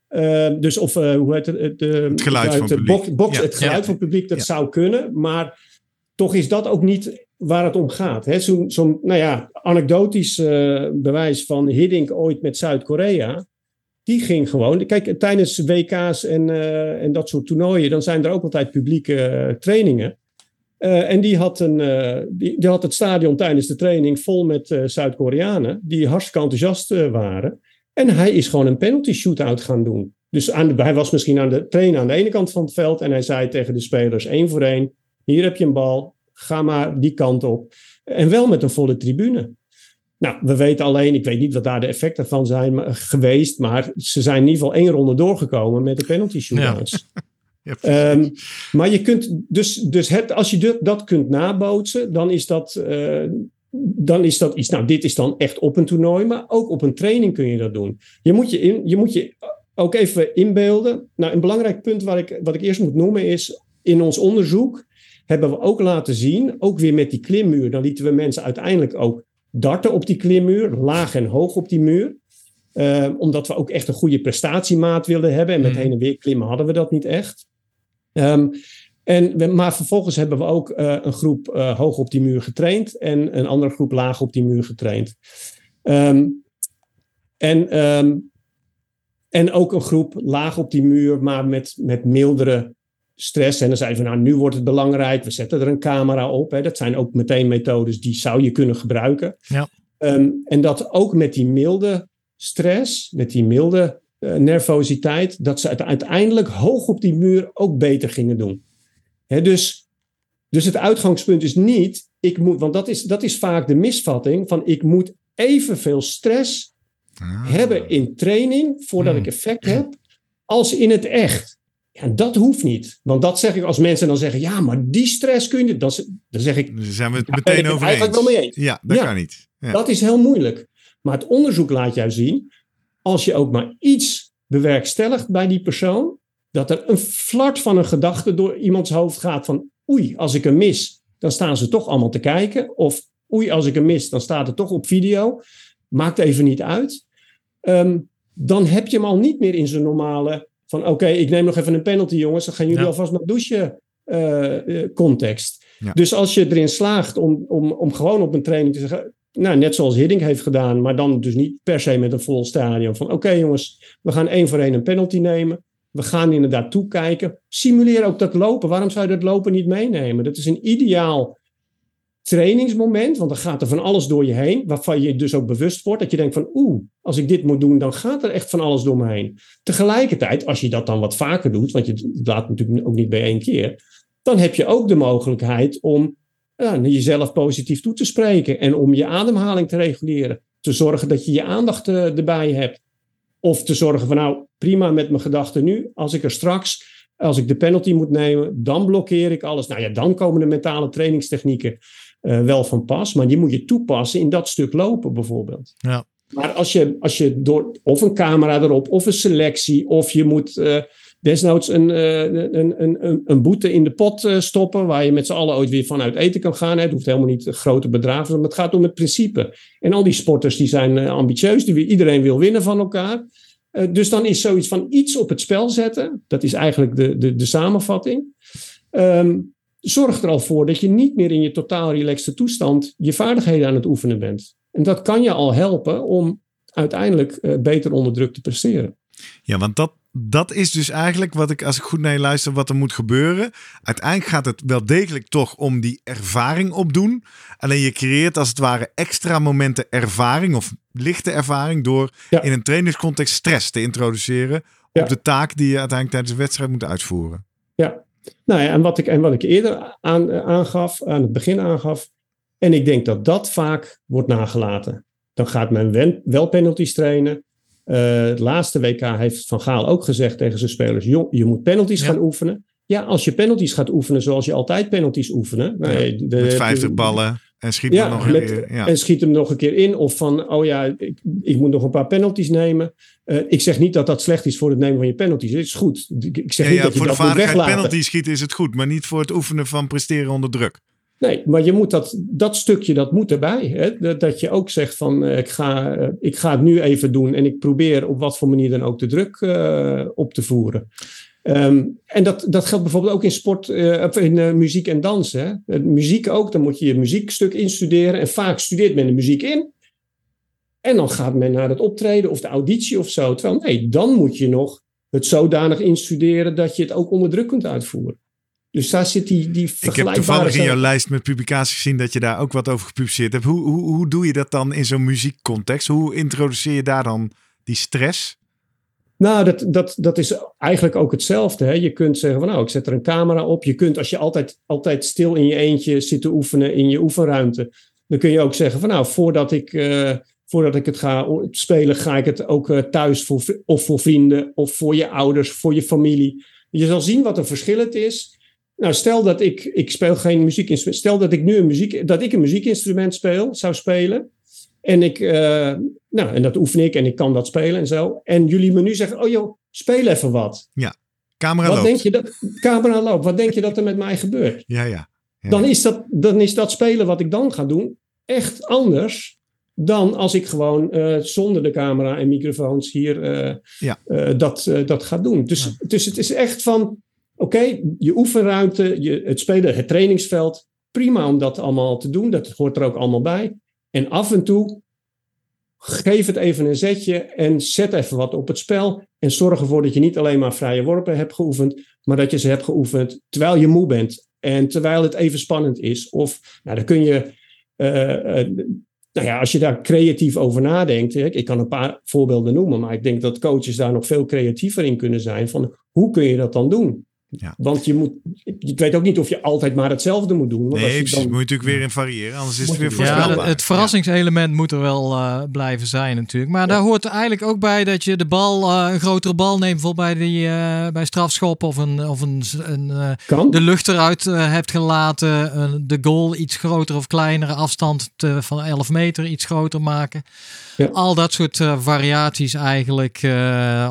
Uh, dus of uh, hoe heet het? Het, uh, het geluid van het publiek. Box, ja. Het geluid ja. van het publiek, dat ja. zou kunnen. Maar toch is dat ook niet waar het om gaat. Zo'n, zo nou ja, anekdotisch bewijs van Hiddink ooit met Zuid-Korea. Die ging gewoon. Kijk, tijdens WK's en, en dat soort toernooien, dan zijn er ook altijd publieke trainingen. Uh, en die had, een, uh, die, die, had het stadion tijdens de training vol met uh, Zuid-Koreanen die hartstikke enthousiast waren. En hij is gewoon een penalty shootout gaan doen. Dus aan de, hij was misschien aan de trainen aan de ene kant van het veld en hij zei tegen de spelers één voor één, hier heb je een bal, ga maar die kant op. En wel met een volle tribune. Nou, we weten alleen, ik weet niet wat daar de effecten van zijn maar, geweest, maar ze zijn in ieder geval één ronde doorgekomen met de penalty shootouts. Ja. Ja, um, maar je kunt dus, dus het, als je dat kunt nabootsen, dan is dat, uh, dan is dat iets. Nou, dit is dan echt op een toernooi, maar ook op een training kun je dat doen. Je moet je, in, je, moet je ook even inbeelden. Nou, een belangrijk punt waar ik, wat ik eerst moet noemen is: in ons onderzoek hebben we ook laten zien, ook weer met die klimmuur, dan lieten we mensen uiteindelijk ook darten op die klimmuur, laag en hoog op die muur. Uh, omdat we ook echt een goede prestatiemaat wilden hebben. En met mm. heen en weer klimmen hadden we dat niet echt. Um, en we, maar vervolgens hebben we ook uh, een groep uh, hoog op die muur getraind en een andere groep laag op die muur getraind. Um, en, um, en ook een groep laag op die muur, maar met, met mildere stress. En dan zeiden we, nou, nu wordt het belangrijk, we zetten er een camera op. Hè. Dat zijn ook meteen methodes die zou je kunnen gebruiken. Ja. en dat ook met die milde stress, met die milde uh, nervositeit, dat ze het uiteindelijk hoog op die muur ook beter gingen doen. He, dus, dus het uitgangspunt is niet, ik moet, want dat is, dat is vaak de misvatting van ik moet evenveel stress ah. hebben in training voordat hmm. ik effect heb, als in het echt. Ja, dat hoeft niet. Want dat zeg ik als mensen dan zeggen, ja, maar die stress kun je, dan, dan zeg ik. Daar zijn we het meteen over eens. wel mee eens. Ja, dat ja, kan niet. Ja. Dat is heel moeilijk. Maar het onderzoek laat jou zien, als je ook maar iets bewerkstelligt bij die persoon, dat er een flart van een gedachte door iemands hoofd gaat van oei, als ik hem mis, dan staan ze toch allemaal te kijken. Of oei, als ik hem mis, dan staat het toch op video. Maakt even niet uit. Um, dan heb je hem al niet meer in zijn normale van oké, okay, ik neem nog even een penalty jongens, dan gaan jullie ja. alvast nog douchen uh, context. Ja. Dus als je erin slaagt om, om, om gewoon op een training te zeggen, nou, net zoals Hiddink heeft gedaan, maar dan dus niet per se met een vol stadion. Van oké okay, jongens, we gaan één voor één een penalty nemen. We gaan inderdaad toekijken. Simuleer ook dat lopen. Waarom zou je dat lopen niet meenemen? Dat is een ideaal trainingsmoment, want dan gaat er van alles door je heen, waarvan je dus ook bewust wordt dat je denkt van oeh, als ik dit moet doen, dan gaat er echt van alles door me heen. Tegelijkertijd, als je dat dan wat vaker doet, want je laat natuurlijk ook niet bij één keer, dan heb je ook de mogelijkheid om ja, jezelf positief toe te spreken en om je ademhaling te reguleren. Te zorgen dat je je aandacht uh, erbij hebt. Of te zorgen van nou, prima met mijn gedachten nu. Als ik er straks, als ik de penalty moet nemen, dan blokkeer ik alles. Nou ja, dan komen de mentale trainingstechnieken uh, wel van pas. Maar die moet je toepassen in dat stuk lopen bijvoorbeeld. Ja. Maar als je, als je door of een camera erop, of een selectie, of je moet uh, desnoods een, uh, een, een, een, boete in de pot uh, stoppen, waar je met z'n allen ooit weer vanuit eten kan gaan. Het hoeft helemaal niet grote bedragen, maar het gaat om het principe. En al die sporters die zijn ambitieus, die, iedereen wil winnen van elkaar. dus dan is zoiets van iets op het spel zetten, dat is eigenlijk de, de, de samenvatting. Um, zorg er al voor dat je niet meer in je totaal relaxte toestand je vaardigheden aan het oefenen bent. En dat kan je al helpen om uiteindelijk beter onder druk te presteren. Ja, want dat, dat is dus eigenlijk wat ik, als ik goed naar je luister, wat er moet gebeuren. Uiteindelijk gaat het wel degelijk toch om die ervaring opdoen. Alleen je creëert als het ware extra momenten ervaring of lichte ervaring door ja. in een trainingscontext stress te introduceren ja. op de taak die je uiteindelijk tijdens de wedstrijd moet uitvoeren. Ja, nou ja, en wat ik, en wat ik eerder aan, aangaf, aan het begin aangaf, en ik denk dat dat vaak wordt nagelaten. Dan gaat men wel penalties trainen. Het laatste WK heeft Van Gaal ook gezegd tegen zijn spelers: joh, je moet penalties ja. gaan oefenen. Ja, als je penalties gaat oefenen zoals je altijd penalties oefenen. Ja, de, met 50 ballen en schiet ja, hem nog een met, keer. Ja. En schiet hem nog een keer in. Of van, oh ja, ik, ik moet nog een paar penalties nemen. Uh, ik zeg niet dat dat slecht is voor het nemen van je penalties. Het is goed. Ik zeg niet dat voor je de dat vaardigheid penalty schieten is het goed. Maar niet voor het oefenen van presteren onder druk. Nee, maar je moet dat, dat stukje, dat moet erbij. Hè? Dat, je ook zegt van, uh, ik, ga, uh, ik ga het nu even doen en ik probeer op wat voor manier dan ook de druk uh, op te voeren. Um, en dat, dat geldt bijvoorbeeld ook in sport, in muziek en dansen. Hè? muziek ook, dan moet je je muziekstuk instuderen. En vaak studeert men de muziek in. En dan gaat men naar het optreden of de auditie of zo. Terwijl nee, dan moet je nog het zodanig instuderen dat je het ook onder druk kunt uitvoeren. Dus daar zit die, die Ik heb toevallig in jouw lijst met publicaties gezien dat je daar ook wat over gepubliceerd hebt. Hoe, hoe, hoe doe je dat dan in zo'n muziekcontext? Hoe introduceer je daar dan die stress? Nou, dat, dat, dat is eigenlijk ook hetzelfde. Hè? Je kunt zeggen van nou, ik zet er een camera op. Je kunt als je altijd, altijd stil in je eentje zit te oefenen in je oefenruimte. Dan kun je ook zeggen van nou, voordat ik, uh, voordat ik het ga spelen, ga ik het ook uh, thuis voor, of voor vrienden of voor je ouders, voor je familie. Je zal zien wat een verschil het is. Nou, stel dat ik, ik speel geen muziekinstrument. Stel dat ik nu een, muziek, dat ik een muziekinstrument speel, zou spelen. En, ik, uh, nou, en dat oefen ik en ik kan dat spelen en zo. En jullie me nu zeggen, oh joh, speel even wat. Ja, camera wat loopt. Denk je dat, camera loopt. Wat denk je dat er met mij gebeurt? Ja, ja. ja. Dan, is dat, dan is dat spelen wat ik dan ga doen echt anders dan als ik gewoon uh, zonder de camera en microfoons hier uh, ja. dat, dat ga doen. Dus, ja. dus het is echt van Oké, je oefenruimte, je, het spelen, het trainingsveld. Prima om dat allemaal te doen. Dat hoort er ook allemaal bij. En af en toe geef het even een zetje en zet even wat op het spel. En zorg ervoor dat je niet alleen maar vrije worpen hebt geoefend, maar dat je ze hebt geoefend terwijl je moe bent. En terwijl het even spannend is. Of, nou, dan kun je, uh, uh, nou ja, als je daar creatief over nadenkt. Ik kan een paar voorbeelden noemen, maar ik denk dat coaches daar nog veel creatiever in kunnen zijn. Van hoe kun je dat dan doen? Ja. Want je moet, je weet ook niet of je altijd maar hetzelfde moet doen. Want nee, als je precies. dan, moet je natuurlijk weer in variëren, anders is het weer Ja, voorspelbaar. het verrassingselement moet er wel uh, blijven zijn natuurlijk. Maar daar hoort eigenlijk ook bij dat je de bal, uh, een grotere bal neemt, bijvoorbeeld bij, die, uh, bij strafschop of, een, of een, een de lucht eruit hebt gelaten. de goal iets groter of kleinere afstand te, van 11 meter iets groter maken. Ja. Al dat soort variaties eigenlijk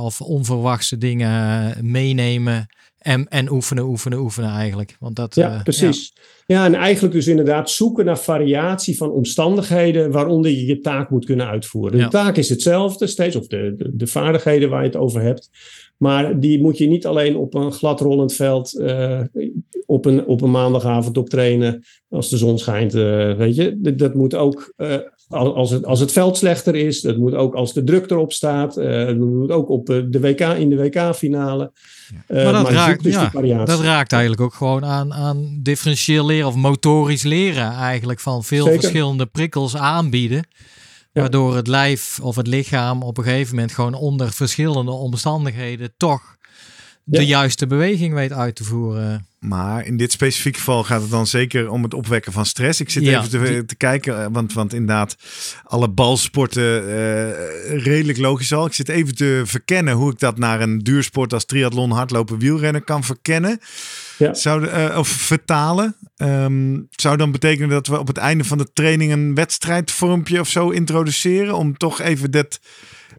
of onverwachte dingen meenemen. En, en oefenen, oefenen, oefenen eigenlijk. Want dat, ja, uh, precies. Ja. ja. en eigenlijk dus inderdaad zoeken naar variatie van omstandigheden waaronder je je taak moet kunnen uitvoeren. Ja. De taak is hetzelfde steeds, of de, de, de, vaardigheden waar je het over hebt. Maar die moet je niet alleen op een gladrollend veld uh, op, een, op een maandagavond op trainen als de zon schijnt. Uh, weet je, dat, dat moet ook uh, als, het, als het veld slechter is. Dat moet ook als de druk erop staat. dat moet ook op de WK, in de WK-finale. Maar, dat, maar raakt, dus ja, dat raakt eigenlijk ook gewoon aan, aan differentieel leren of motorisch leren eigenlijk van veel Zeker. verschillende prikkels aanbieden. Waardoor het lijf of het lichaam op een gegeven moment gewoon onder verschillende omstandigheden toch de juiste beweging weet uit te voeren. Maar in dit specifieke geval gaat het dan zeker om het opwekken van stress. Ik zit Ja, even te, die- te kijken, want, want inderdaad, alle balsporten eh, redelijk logisch al. Ik zit even te verkennen hoe ik dat naar een duursport als triathlon, hardlopen, wielrennen kan verkennen. Ja. Zou, eh, of vertalen. Ehm, zou dan betekenen dat we op het einde van de training een wedstrijdvormpje of zo introduceren? Om toch even dat.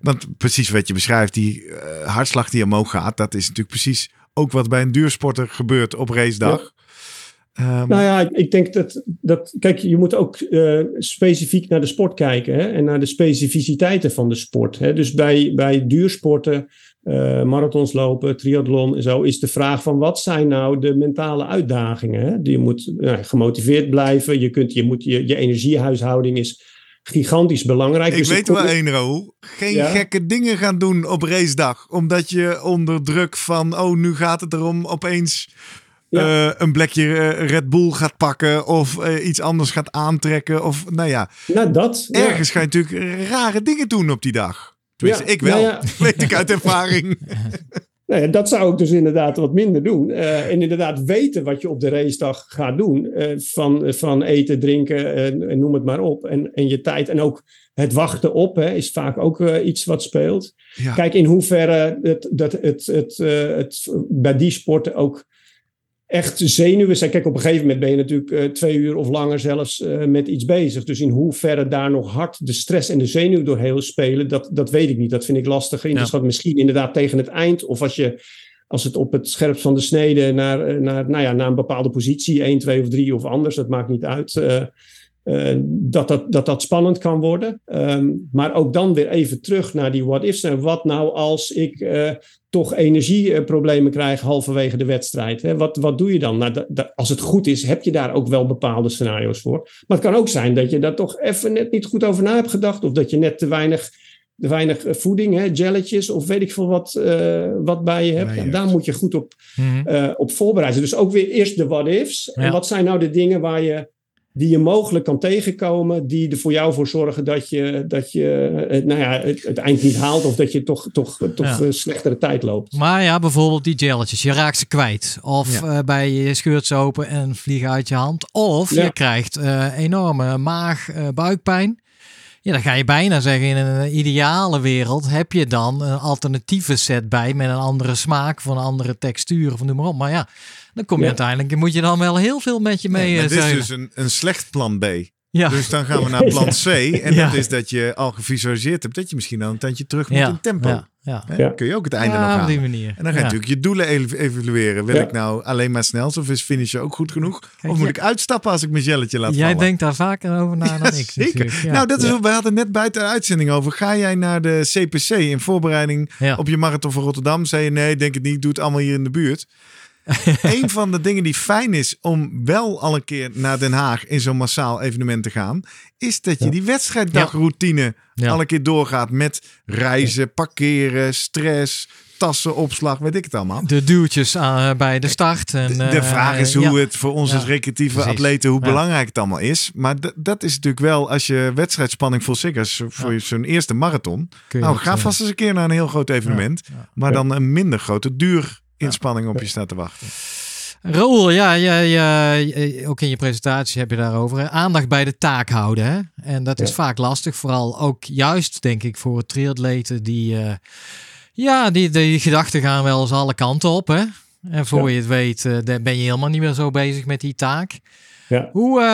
Want precies wat je beschrijft, die eh, hartslag die omhoog gaat, dat is natuurlijk precies ook wat bij een duursporter gebeurt op racedag. Ehm, Nou ja, ik- denk dat, dat kijk, je moet ook eh, specifiek naar de sport kijken hè, en naar de specificiteiten van de sport. Hè. Dus bij, bij duursporten, eh, marathons lopen, triathlon en zo, is de vraag van wat zijn nou de mentale uitdagingen? Hè? Je moet nou, gemotiveerd blijven, je, kunt, je, moet, je, je energiehuishouding is gigantisch belangrijk. ik Dus weet wel één, Raoul. Geen Ja? gekke dingen gaan doen op racedag. Omdat je onder druk van, oh, nu gaat het erom opeens Ja. eh, een blikje eh, Red Bull gaat pakken. Of eh, iets anders gaat aantrekken. Of nou ja, Nou, dat. ja. ergens ga je natuurlijk rare dingen doen op die dag. Tenminste, Ja, ik wel. nou ja. Weet ik uit ervaring. Nou ja, dat zou ik dus inderdaad wat minder doen. Eh, en inderdaad weten wat je op de racedag gaat doen. eh, van, van eten, drinken en, en noem het maar op. En, en je tijd. En ook het wachten op hè, is vaak ook eh, iets wat speelt. Ja. Kijk in hoeverre het, dat het, het, eh, het bij die sporten ook echt zenuwen zijn. Kijk, op een gegeven moment ben je natuurlijk eh, twee uur of langer zelfs eh, met iets bezig. Dus in hoeverre daar nog hard de stress en de zenuw doorheen spelen, dat, dat weet ik niet. Dat vind ik lastig in te Ja. schatten. Misschien inderdaad tegen het eind. Of als je als het op het scherpst van de snede naar, naar, nou ja, naar een bepaalde positie, 1, 2 of 3 of anders, dat maakt niet uit. Uh, dat, dat, dat dat spannend kan worden. Um, maar ook dan weer even terug naar die what-ifs. En wat nou als ik uh, toch energieproblemen krijg halverwege de wedstrijd? Hè? Wat, wat doe je dan? Nou, als het goed is, heb je daar ook wel bepaalde scenario's voor. Maar het kan ook zijn dat je daar toch even net niet goed over na hebt gedacht. Of dat je net te weinig, te weinig voeding, hè, jelletjes of weet ik veel wat, uh, wat bij je hebt. Daar moet je goed op, mm -hmm. op voorbereiden. Dus ook weer eerst de what-ifs. Ja. En wat zijn nou de dingen waar je die je mogelijk kan tegenkomen, die er voor jou voor zorgen dat je, dat je het, nou ja, het, het eind niet haalt of dat je toch, toch, toch ja. slechtere tijd loopt. Maar ja, bijvoorbeeld die gelletjes, je raakt ze kwijt. Of ja. uh, bij je scheurt ze open en vliegen uit je hand. Of ja. je krijgt uh, enorme maag, uh, buikpijn. Ja, dan ga je bijna zeggen, in een ideale wereld heb je dan een alternatieve set bij met een andere smaak, van een andere textuur of noem maar op. Maar ja, dan kom je ja. uiteindelijk, moet je dan wel heel veel met je mee. Ja, uh, dit is dus een, een slecht plan B. Ja. Dus dan gaan we naar plan C. En ja. dat is dat je al gevisualiseerd hebt dat je misschien dan een tandje terug moet in tempo. Ja. Dan kun je ook het einde nog aan. op die manier. En dan ga je natuurlijk je doelen evalueren. Wil ik nou alleen maar snel of is finishen ook goed genoeg? Kijk, of moet ik uitstappen als ik mijn jelletje laat Jij vallen? denkt daar vaker over na dan ik. Zeker. Nou, dat is wat we hadden net buiten de uitzending over. Ga jij naar de CPC in voorbereiding op je marathon van Rotterdam? Zei je nee, denk het niet. Ik doe het allemaal hier in de buurt. een van de dingen die fijn is om wel al een keer naar Den Haag in zo'n massaal evenement te gaan, is dat je die wedstrijddagroutine ja. al een keer doorgaat met reizen, parkeren, stress, tassenopslag, weet ik het allemaal. De duwtjes uh, bij de start. En, de, de, vraag is hoe ja. het voor ons als recreatieve Precies. atleten, hoe belangrijk het allemaal is. Maar dat is natuurlijk wel, als je wedstrijdspanning vol is voor je zo'n eerste marathon. Nou, ga vast eens een keer naar een heel groot evenement. Maar dan een minder grote duur inspanning op je staat te wachten. Raoul, ja, ja, ja, ook in je presentatie heb je daarover. Hè? Aandacht bij de taak houden. Hè? En dat is ja. vaak lastig, vooral ook juist, denk ik, voor triatleten die, uh, ja, die, die gedachten gaan wel eens alle kanten op. Hè? En voor ja. je het weet, uh, ben je helemaal niet meer zo bezig met die taak. Ja. Hoe, uh,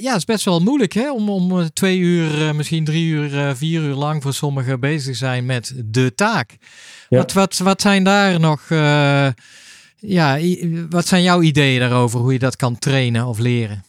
ja, het is best wel moeilijk hè? om, om twee uur, misschien drie uur, vier uur lang voor sommigen bezig te zijn met de taak. Ja. Wat, wat, wat zijn daar nog, uh, ja, wat zijn jouw ideeën daarover, hoe je dat kan trainen of leren?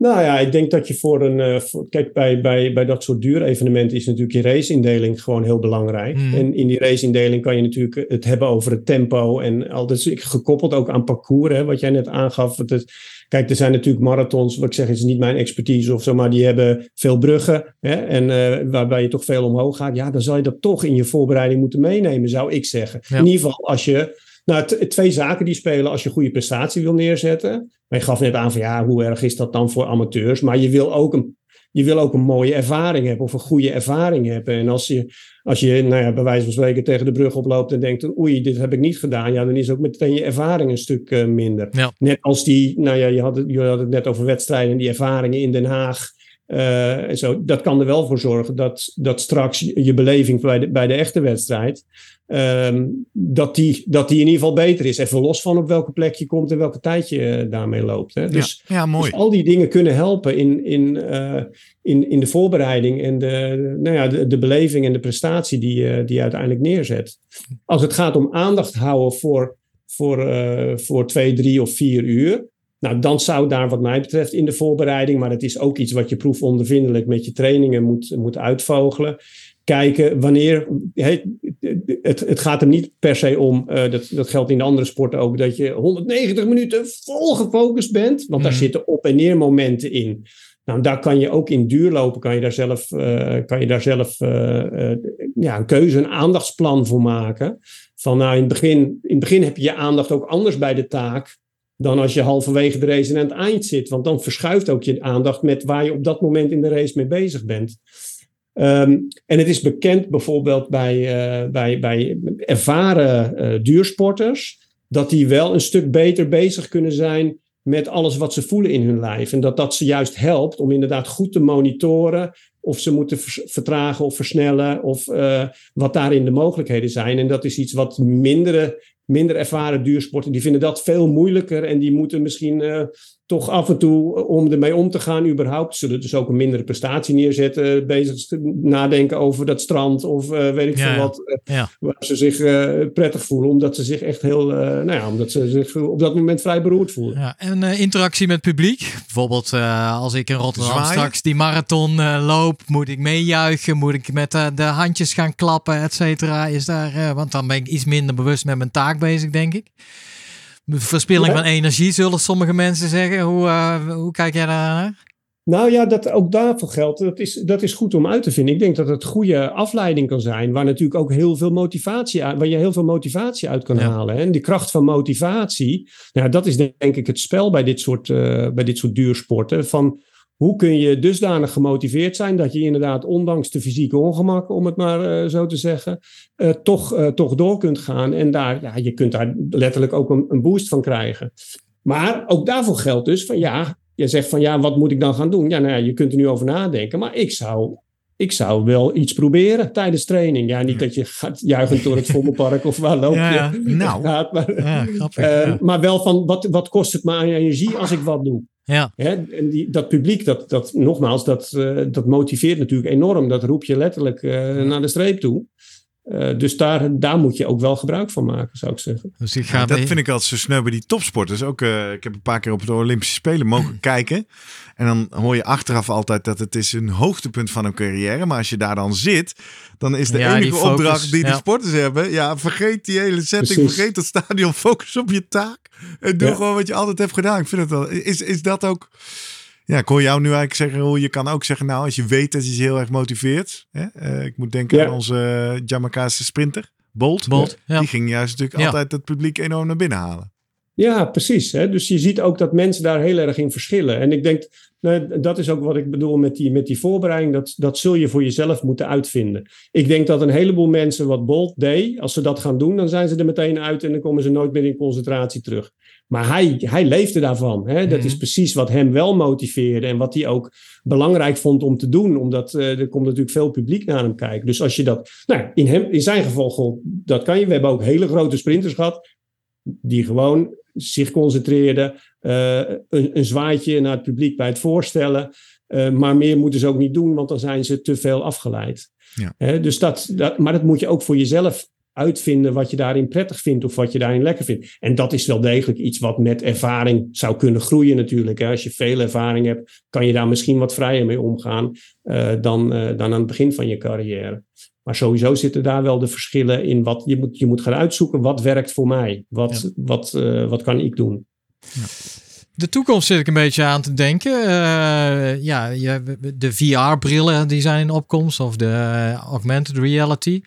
Nou ja, ik denk dat je voor een. Uh, voor, kijk, bij, bij, bij dat soort duurevenementen is natuurlijk je raceindeling gewoon heel belangrijk. Mm. En in die raceindeling kan je natuurlijk het hebben over het tempo en al dat is gekoppeld ook aan parcours, hè, wat jij net aangaf. Het, kijk, er zijn natuurlijk marathons, wat ik zeg, is niet mijn expertise of zo, maar die hebben veel bruggen hè, en uh, waarbij je toch veel omhoog gaat. Ja, dan zal je dat toch in je voorbereiding moeten meenemen, zou ik zeggen. Ja. In ieder geval als je. Nou, twee zaken die spelen als je goede prestatie wil neerzetten. Maar je gaf net aan van ja, hoe erg is dat dan voor amateurs? Maar je wil ook een, je wil ook een mooie ervaring hebben of een goede ervaring hebben. En als je, als je nou ja, bij wijze van spreken tegen de brug oploopt en denkt, oei, dit heb ik niet gedaan. Ja, dan is ook meteen je ervaring een stuk uh, minder. Ja. Net als die, nou ja, je had, het, je had het net over wedstrijden en die ervaringen in Den Haag. Uh, en zo, dat kan er wel voor zorgen dat, dat straks je beleving bij de, bij de echte wedstrijd. Um, dat, die, dat die in ieder geval beter is. Even los van op welke plek je komt en welke tijd je uh, daarmee loopt. Hè. Dus, ja, ja, mooi. dus al die dingen kunnen helpen in, in, uh, in, in de voorbereiding en de, nou ja, de, de beleving en de prestatie die, uh, die je uiteindelijk neerzet. Als het gaat om aandacht houden voor, voor, voor twee, drie of vier uur. Nou, dan zou daar wat mij betreft in de voorbereiding, maar het is ook iets wat je proefondervindelijk met je trainingen moet, moet uitvogelen kijken wanneer. Het, het, het, gaat er niet per se om, uh, dat, dat geldt in de andere sporten ook, dat je 190 minuten vol gefocust bent, want daar mm. zitten op- en neer momenten in. Nou, daar kan je ook in duurlopen, kan je daar zelf, uh, kan je daar zelf uh, ja, een keuze, een aandachtsplan voor maken. Van nou, in het, begin, in het begin heb je je aandacht ook anders bij de taak dan als je halverwege de race en aan het eind zit. Want dan verschuift ook je aandacht met waar je op dat moment in de race mee bezig bent. Um, en het is bekend bijvoorbeeld bij, uh, bij, bij ervaren uh, duursporters dat die wel een stuk beter bezig kunnen zijn met alles wat ze voelen in hun lijf. En dat dat ze juist helpt om inderdaad goed te monitoren of ze moeten vertragen of versnellen of uh, wat daarin de mogelijkheden zijn. En dat is iets wat mindere minder ervaren duursporten, die vinden dat veel moeilijker en die moeten misschien toch af en toe, eh, om ermee om te gaan, überhaupt, zullen dus ook een mindere prestatie neerzetten, bezig nadenken over dat strand of uh, weet ik Ja, veel wat, eh, Ja. waar ze zich eh, prettig voelen, omdat ze zich echt heel, eh, nou ja, omdat ze zich op dat moment vrij beroerd voelen. Ja, en eh, interactie met publiek. Bijvoorbeeld eh, als ik in Rotterdam Zwaaien? straks die marathon eh, loop, moet ik meejuichen, moet ik met eh, de handjes gaan klappen, et cetera. Is daar, eh, want dan ben ik iets minder bewust met mijn taak bezig, denk ik. Verspilling van energie, zullen sommige mensen zeggen. Hoe, eh, hoe kijk jij daar naar? Nou ja, dat, ook daarvoor geldt. Dat is, dat is goed om uit te vinden. Ik denk dat het goede afleiding kan zijn, waar natuurlijk ook heel veel motivatie uit, waar je heel veel motivatie uit kan Ja. halen. hè. En die kracht van motivatie, nou, dat is denk ik het spel bij dit soort, eh, bij dit soort duursporten. Van hoe kun je dusdanig gemotiveerd zijn dat je inderdaad, ondanks de fysieke ongemakken, om het maar eh, zo te zeggen, eh, toch, eh, toch door kunt gaan. En daar, ja, je kunt daar letterlijk ook een, een boost van krijgen. Maar ook daarvoor geldt dus van ja, je zegt van ja, wat moet ik dan gaan doen? Ja, nou ja, je kunt er nu over nadenken, maar ik zou, ik zou wel iets proberen tijdens training. Ja, niet dat je gaat juichend door het Vondelpark of waar loop je Ja. Nou. gaat, maar, Ja, grappig. maar wel van wat, wat kost het me aan energie als ik wat doe? Ja. Hè? En die, dat publiek, dat, dat, nogmaals, dat, eh, dat motiveert natuurlijk enorm. Dat roep je letterlijk eh, naar de streep toe. Eh, dus daar, daar moet je ook wel gebruik van maken, zou ik zeggen. Dus ik ga Ja, dat mee- vind ik altijd zo sneu bij die topsporters. Ook, eh, ik heb een paar keer op de Olympische Spelen mogen kijken. En dan hoor je achteraf altijd dat het is een hoogtepunt van hun carrière. Maar als je daar dan zit, dan is de Ja, die enige focus, opdracht die die ja. sporters hebben. Ja, vergeet die hele setting, Precies. vergeet dat stadion, focus op je taak. En doe Ja. gewoon wat je altijd hebt gedaan. Ik vind het wel. Is, is dat ook... Ja, ik hoor jou nu eigenlijk zeggen, hoe je kan ook zeggen, nou, als je weet dat je je heel erg motiveert. Hè? eh, ik moet denken Ja. aan onze uh, Jamaicaanse sprinter, Bolt. Bolt, ja. Die ging juist natuurlijk Ja. altijd het publiek enorm naar binnen halen. Ja, precies. Hè? Dus je ziet ook dat mensen daar heel erg in verschillen. En ik denk, nou, dat is ook wat ik bedoel met die, met die voorbereiding. Dat, dat zul je voor jezelf moeten uitvinden. Ik denk dat een heleboel mensen wat Bolt deed, als ze dat gaan doen, dan zijn ze er meteen uit en dan komen ze nooit meer in concentratie terug. Maar hij, hij leefde daarvan. Hè? Dat Mhm. is precies wat hem wel motiveerde en wat hij ook belangrijk vond om te doen. Omdat eh, er komt natuurlijk veel publiek naar hem kijken. Dus als je dat, nou, in, hem, in zijn geval, goh, dat kan je. We hebben ook hele grote sprinters gehad die gewoon zich concentreerden. eh, een, een zwaaitje naar het publiek bij het voorstellen. Eh, maar meer moeten ze ook niet doen, want dan zijn ze te veel afgeleid. Ja. Hè, dus dat, dat, maar dat moet je ook voor jezelf uitvinden wat je daarin prettig vindt of wat je daarin lekker vindt. En dat is wel degelijk iets wat met ervaring zou kunnen groeien natuurlijk. Hè. Als je veel ervaring hebt, kan je daar misschien wat vrijer mee omgaan eh, dan, eh, dan aan het begin van je carrière. Maar sowieso zitten daar wel de verschillen in wat je moet, je moet gaan uitzoeken. Wat werkt voor mij? Wat, wat, eh, wat kan ik doen? De toekomst zit ik een beetje aan te denken. Ja, je, de VR-brillen die zijn in opkomst of de augmented reality.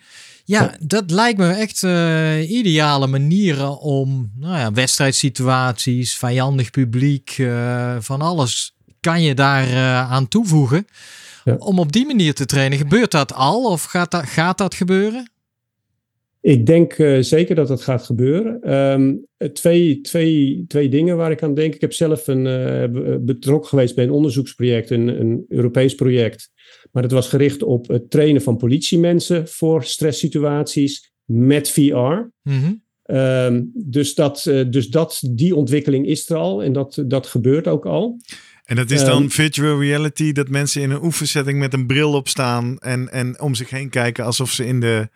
Ja, dat lijkt me echt eh, ideale manieren om nou ja, wedstrijdsituaties, vijandig publiek, eh, van alles kan je daar eh, aan toevoegen. Ja. Om op die manier te trainen. Gebeurt dat al of gaat dat, gaat dat gebeuren? Ik denk zeker dat dat gaat gebeuren. Ehm, twee, twee, twee dingen waar ik aan denk. Ik heb zelf een, betrokken geweest bij een onderzoeksproject, een, een Europees project. Maar dat was gericht op het trainen van politiemensen voor stresssituaties met VR. Mhm. Ehm, dus dat, eh, dus dat, die ontwikkeling is er al en dat, dat gebeurt ook al. En dat is dan Ehm, virtual reality, dat mensen in een oefensetting met een bril op staan en, en om zich heen kijken alsof ze in de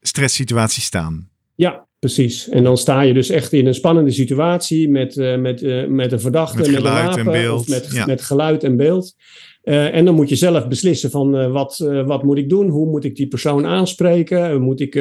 stresssituatie staan. Ja, precies. En dan sta je dus echt in een spannende situatie met, eh, met, eh, met een verdachte, Met met, en wapen, beeld, of met, ja. met geluid en beeld. Eh, en dan moet je zelf beslissen van eh, wat, eh, wat moet ik doen? Hoe moet ik die persoon aanspreken? Moet ik,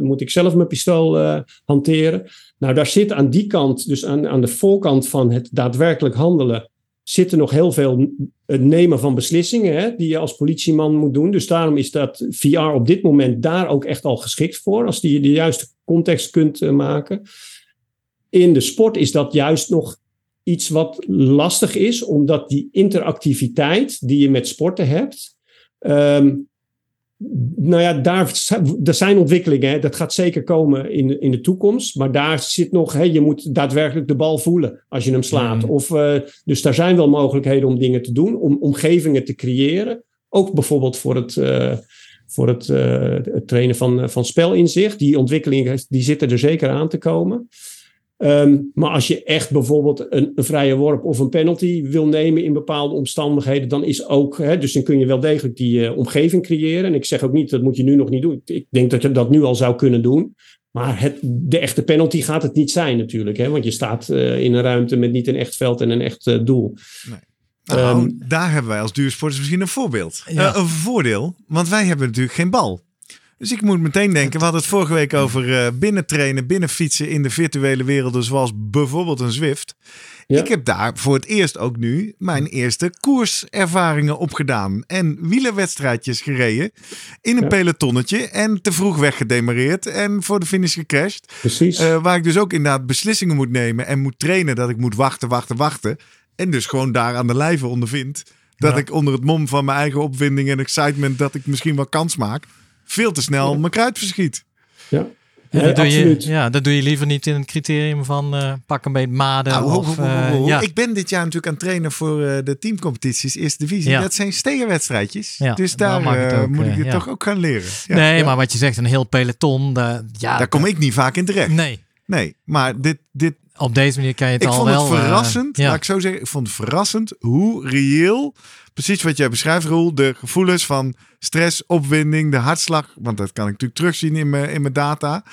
moet ik zelf mijn pistool hanteren? Nou, daar zit aan die kant, dus aan, aan de voorkant van het daadwerkelijk handelen, zitten nog heel veel het nemen van beslissingen hè, die je als politieman moet doen. Dus daarom is dat VR op dit moment daar ook echt al geschikt voor, als die je de juiste context kunt maken. In de sport is dat juist nog iets wat lastig is, omdat die interactiviteit die je met sporten hebt. ehm, nou ja, daar, er zijn ontwikkelingen. Hè. Dat gaat zeker komen in, de- in de toekomst. Maar daar zit nog, hè, je moet daadwerkelijk de bal voelen als je hem slaat. Mm. Of, eh, dus daar zijn wel mogelijkheden om dingen te doen, om omgevingen te creëren. Ook bijvoorbeeld voor het, eh, voor het, het trainen van, van spelinzicht. Die ontwikkelingen die zitten er zeker aan te komen. Ehm, maar als je echt bijvoorbeeld een, een, vrije worp of een penalty wil nemen in bepaalde omstandigheden, dan is ook, hè, dus dan kun je wel degelijk die uh, omgeving creëren. En ik zeg ook niet, dat moet je nu nog niet doen. Ik denk dat je dat nu al zou kunnen doen. Maar het, de echte penalty gaat het niet zijn natuurlijk. Hè? Want je staat uh, in een ruimte met niet een echt veld en een echt uh, doel. Nee. Nou, um, daar hebben wij als duursporters misschien een voorbeeld. Ja. een voordeel, want wij hebben natuurlijk geen bal. Dus ik moet meteen denken, we hadden het vorige week over uh, binnentrainen, binnenfietsen in de virtuele werelden, zoals bijvoorbeeld een Zwift. Ik heb daar voor het eerst ook nu mijn eerste koerservaringen opgedaan. En wielerwedstrijdjes gereden in een ja. pelotonnetje en te vroeg weggedemareerd en voor de finish gecrashed. Precies. Uh, waar ik dus ook inderdaad beslissingen moet nemen en moet trainen dat ik moet wachten, wachten, wachten. En dus gewoon daar aan de lijve ondervind dat ik onder het mom van mijn eigen opwinding en excitement dat ik misschien wel kans maak veel te snel mijn kruid verschiet. Ja. Ja, dat, doe je, ja, dat doe je liever niet in het criterium van uh, pak een beetje maden. Nou, of, uh, ja. Ik ben dit jaar natuurlijk aan het trainen voor uh, de teamcompetities Eerste Divisie. Ja. Dat zijn stegenwedstrijdjes. Ja, dus daar ook, moet ik het toch ook gaan leren. nee, maar wat je zegt, een heel peloton. Ja, daar kom ik niet vaak in terecht. Nee. Nee, maar dit, dit... Op deze manier kan je het ik al wel... Ik vond het verrassend, laat ik zo zeggen. Ik vond het verrassend hoe reëel precies wat jij beschrijft, Roel. De gevoelens van stress, opwinding, de hartslag. Want dat kan ik natuurlijk terugzien in mijn, in mijn data.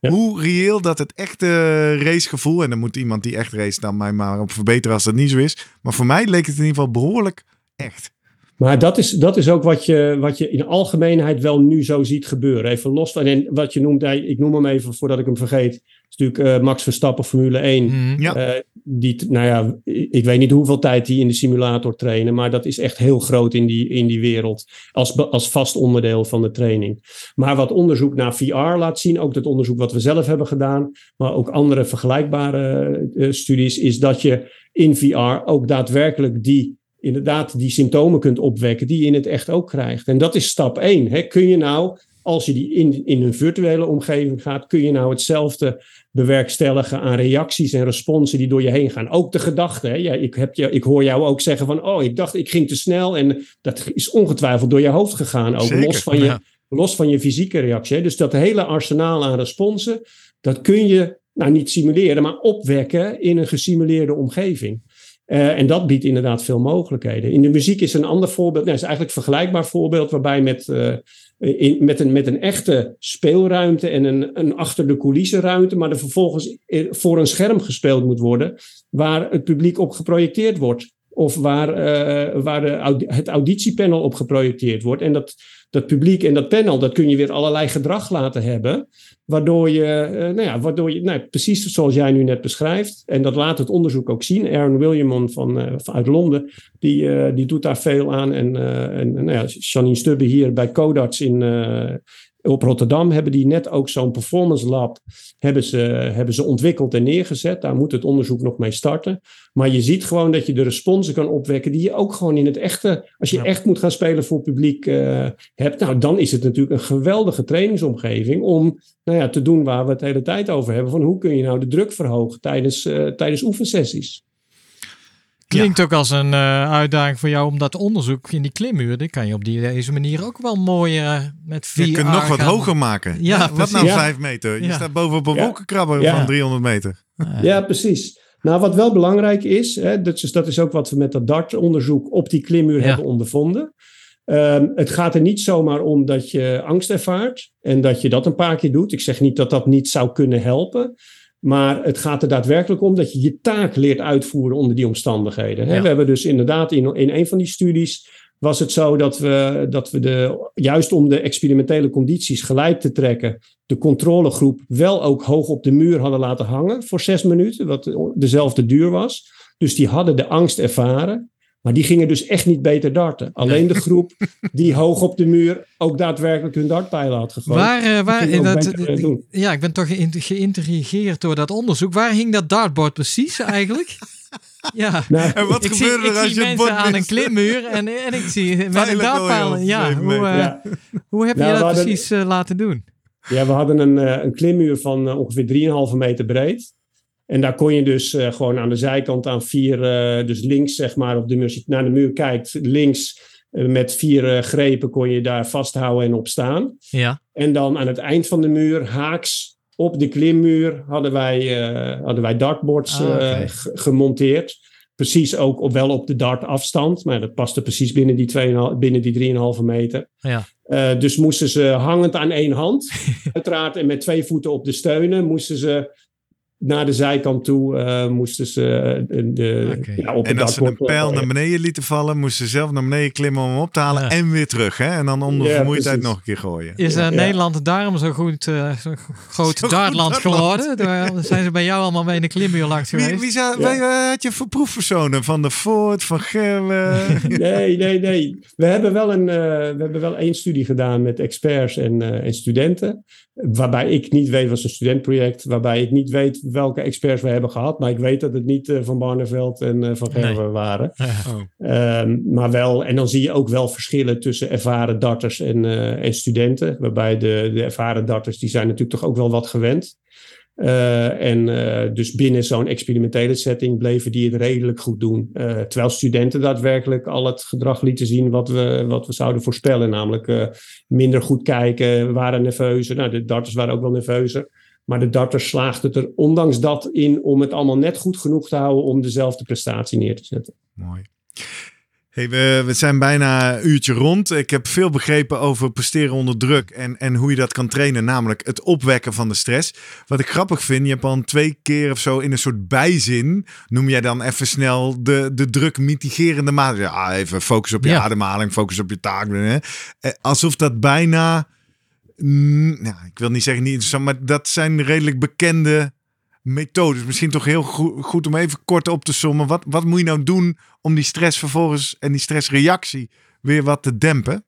Hoe reëel dat het echte racegevoel. En dan moet iemand die echt race dan mij maar op verbeteren als dat niet zo is. Maar voor mij leek het in ieder geval behoorlijk echt. Maar dat is, dat is ook wat je, wat je in de algemeenheid wel nu zo ziet gebeuren. Even los van, en wat je noemt, ik noem hem even voordat ik hem vergeet. Is natuurlijk uh, Max Verstappen, Formule 1. Mm, ja. Uh, die, nou ja, ik weet niet hoeveel tijd die in de simulator trainen, maar dat is echt heel groot in die, in die wereld. Als, als vast onderdeel van de training. Maar wat onderzoek naar VR laat zien, ook dat onderzoek wat we zelf hebben gedaan, maar ook andere vergelijkbare uh, studies, is dat je in VR ook daadwerkelijk die inderdaad die symptomen kunt opwekken die je in het echt ook krijgt. En dat is stap 1. Hè. Kun je nou, als je die in, in een virtuele omgeving gaat, kun je nou hetzelfde bewerkstelligen aan reacties en responsen die door je heen gaan. Ook de gedachten. Hè. Ja, ik, heb je, ik hoor jou ook zeggen van, oh, ik dacht ik ging te snel. En dat is ongetwijfeld door je hoofd gegaan. Ook Zeker, los, van je, los van je fysieke reactie. Hè. Dus dat hele arsenaal aan responsen, dat kun je nou niet simuleren, maar opwekken in een gesimuleerde omgeving. Uh, en dat biedt inderdaad veel mogelijkheden. In de muziek is een ander voorbeeld, nou, is eigenlijk een vergelijkbaar voorbeeld, waarbij met, uh, in, met, een, met een echte speelruimte en een, een achter de coulissen ruimte, maar er vervolgens voor een scherm gespeeld moet worden, waar het publiek op geprojecteerd wordt. Of waar, uh, waar de, het auditiepanel op geprojecteerd wordt. En dat, dat publiek en dat panel, dat kun je weer allerlei gedrag laten hebben. Waardoor je, uh, nou ja, waardoor je nou, precies zoals jij nu net beschrijft. En dat laat het onderzoek ook zien. Aaron Williamon van, uh, uit Londen, die, uh, die doet daar veel aan. En, en nou ja, Janine Stubbe hier bij Codarts in, op Rotterdam hebben die net ook zo'n performance lab hebben ze, hebben ze ontwikkeld en neergezet. Daar moet het onderzoek nog mee starten. Maar je ziet gewoon dat je de responsen kan opwekken die je ook gewoon in het echte, als je ja. echt moet gaan spelen voor publiek uh, hebt. Nou, dan is het natuurlijk een geweldige trainingsomgeving om nou ja, te doen waar we het hele tijd over hebben. Van hoe kun je nou de druk verhogen tijdens, uh, tijdens oefensessies. Klinkt ja. ook als een uh, uitdaging voor jou om dat onderzoek in die klimmuur, die kan je op die, deze manier ook wel mooi uh, met VR Je kunt nog wat gaan. hoger maken. Ja, ja wat nou vijf meter? Je staat boven op een wolkenkrabber van 300 meter. Ja, precies. Nou, wat wel belangrijk is, hè, dat, is, dat is ook wat we met dat DART-onderzoek op die klimmuur hebben ondervonden. Um, het gaat er niet zomaar om dat je angst ervaart en dat je dat een paar keer doet. Ik zeg niet dat dat niet zou kunnen helpen. Maar het gaat er daadwerkelijk om dat je je taak leert uitvoeren onder die omstandigheden. Ja. We hebben dus inderdaad in, in een van die studies was het zo dat we, dat we de, juist om de experimentele condities gelijk te trekken, de controlegroep wel ook hoog op de muur hadden laten hangen voor zes minuten, wat dezelfde duur was. Dus die hadden de angst ervaren. Maar die gingen dus echt niet beter darten. Alleen de groep die hoog op de muur ook daadwerkelijk hun dartpijlen had gegooid. Waar, uh, waar in dat, ja, ik ben toch geïntrigeerd door dat onderzoek. Waar hing dat dartboard precies eigenlijk? Ja, nou, en wat ik gebeurde zie, er als ik zie je mensen aan een klimmuur en, en ik zie met een dartpijl. Ja, hoe, uh, ja. hoe heb je Nou, dat hadden- precies uh, laten doen? Ja, we hadden een, eh, een klimmuur van eh, ongeveer 3,5 meter breed. En daar kon je dus eh, gewoon aan de zijkant aan vier, eh, dus links zeg maar op de muur, als je naar de muur kijkt, links Eh, met vier grepen kon je daar vasthouden en op staan. Ja. En dan aan het eind van de muur, haaks op de klimmuur, hadden wij, hadden wij dartboards Ah, gemonteerd. Precies ook op, wel op de dart afstand, maar dat paste precies binnen die, 2,5 binnen die 3,5 meter. Ja. Dus moesten ze hangend aan één hand, uiteraard, en met twee voeten op de steunen, moesten ze naar de zijkant toe, eh, moesten ze eh, de, ja, op En als ze een pijl naar beneden lieten vallen, moesten ze zelf naar beneden klimmen om hem op te halen Ja. en weer terug. Hè? En dan onder Ja, vermoeidheid precies. nog een keer gooien. Is eh. Nederland daarom zo goed, eh, zo'n groot Zo dartland geworden? Daar zijn ze bij jou allemaal mee in de klimmuur langs Wie, geweest? wie zou, Ja. wij, eh, had je voor proefpersonen? Van de Voort, van Gerwe? Nee, nee, nee. We hebben wel, een, eh, we hebben wel één studie gedaan met experts en, eh, en studenten. Waarbij ik niet weet, was een studentproject, waarbij ik niet weet welke experts we hebben gehad. Maar ik weet dat het niet eh, van Barneveld en eh, van Gerwe waren. Ja. Oh. Ehm, maar wel, en dan zie je ook wel verschillen tussen ervaren darters en, eh, en studenten. Waarbij de, de ervaren darters, die zijn natuurlijk toch ook wel wat gewend. Eh, en eh, dus binnen zo'n experimentele setting bleven die het redelijk goed doen. Eh, terwijl studenten daadwerkelijk al het gedrag lieten zien wat we, wat we zouden voorspellen. Namelijk minder goed kijken, waren nerveuzer. Nou, de darters waren ook wel nerveuzer. Maar de darters slaagden het er ondanks dat in om het allemaal net goed genoeg te houden om dezelfde prestatie neer te zetten. Mooi. Hey, we, we zijn bijna een uurtje rond. Ik heb veel begrepen over presteren onder druk en, en hoe je dat kan trainen, namelijk het opwekken van de stress. Wat ik grappig vind, je hebt al twee keer of zo in een soort bijzin, noem jij dan even snel de, de druk mitigerende maatregelen. Ja, even focus op je Ja. ademhaling, focus op je taak. Hè. Eh, Alsof dat bijna, nou, ik wil niet zeggen niet interessant, maar dat zijn redelijk bekende methodes. Misschien toch heel goed, goed om even kort op te sommen. Wat, wat moet je nou doen om die stress vervolgens en die stressreactie weer wat te dempen?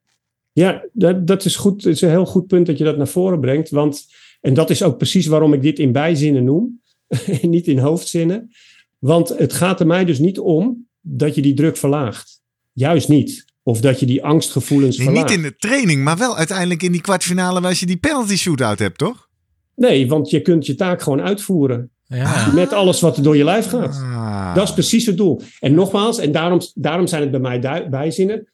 Ja, dat, dat is goed. Het is een heel goed punt dat je dat naar voren brengt. Want, en dat is ook precies waarom ik dit in bijzinnen noem. en niet in hoofdzinnen. Want het gaat er mij dus niet om dat je die druk verlaagt. Juist niet. Of dat je die angstgevoelens Nee, verlaagt. niet in de training, maar wel uiteindelijk in die kwartfinale als je die penalty shootout hebt, toch? Nee, want je kunt je taak gewoon uitvoeren. Ja. Met alles wat er door je lijf gaat. Ah. Dat is precies het doel. En nogmaals, en daarom, daarom zijn het bij mij bijzinnen.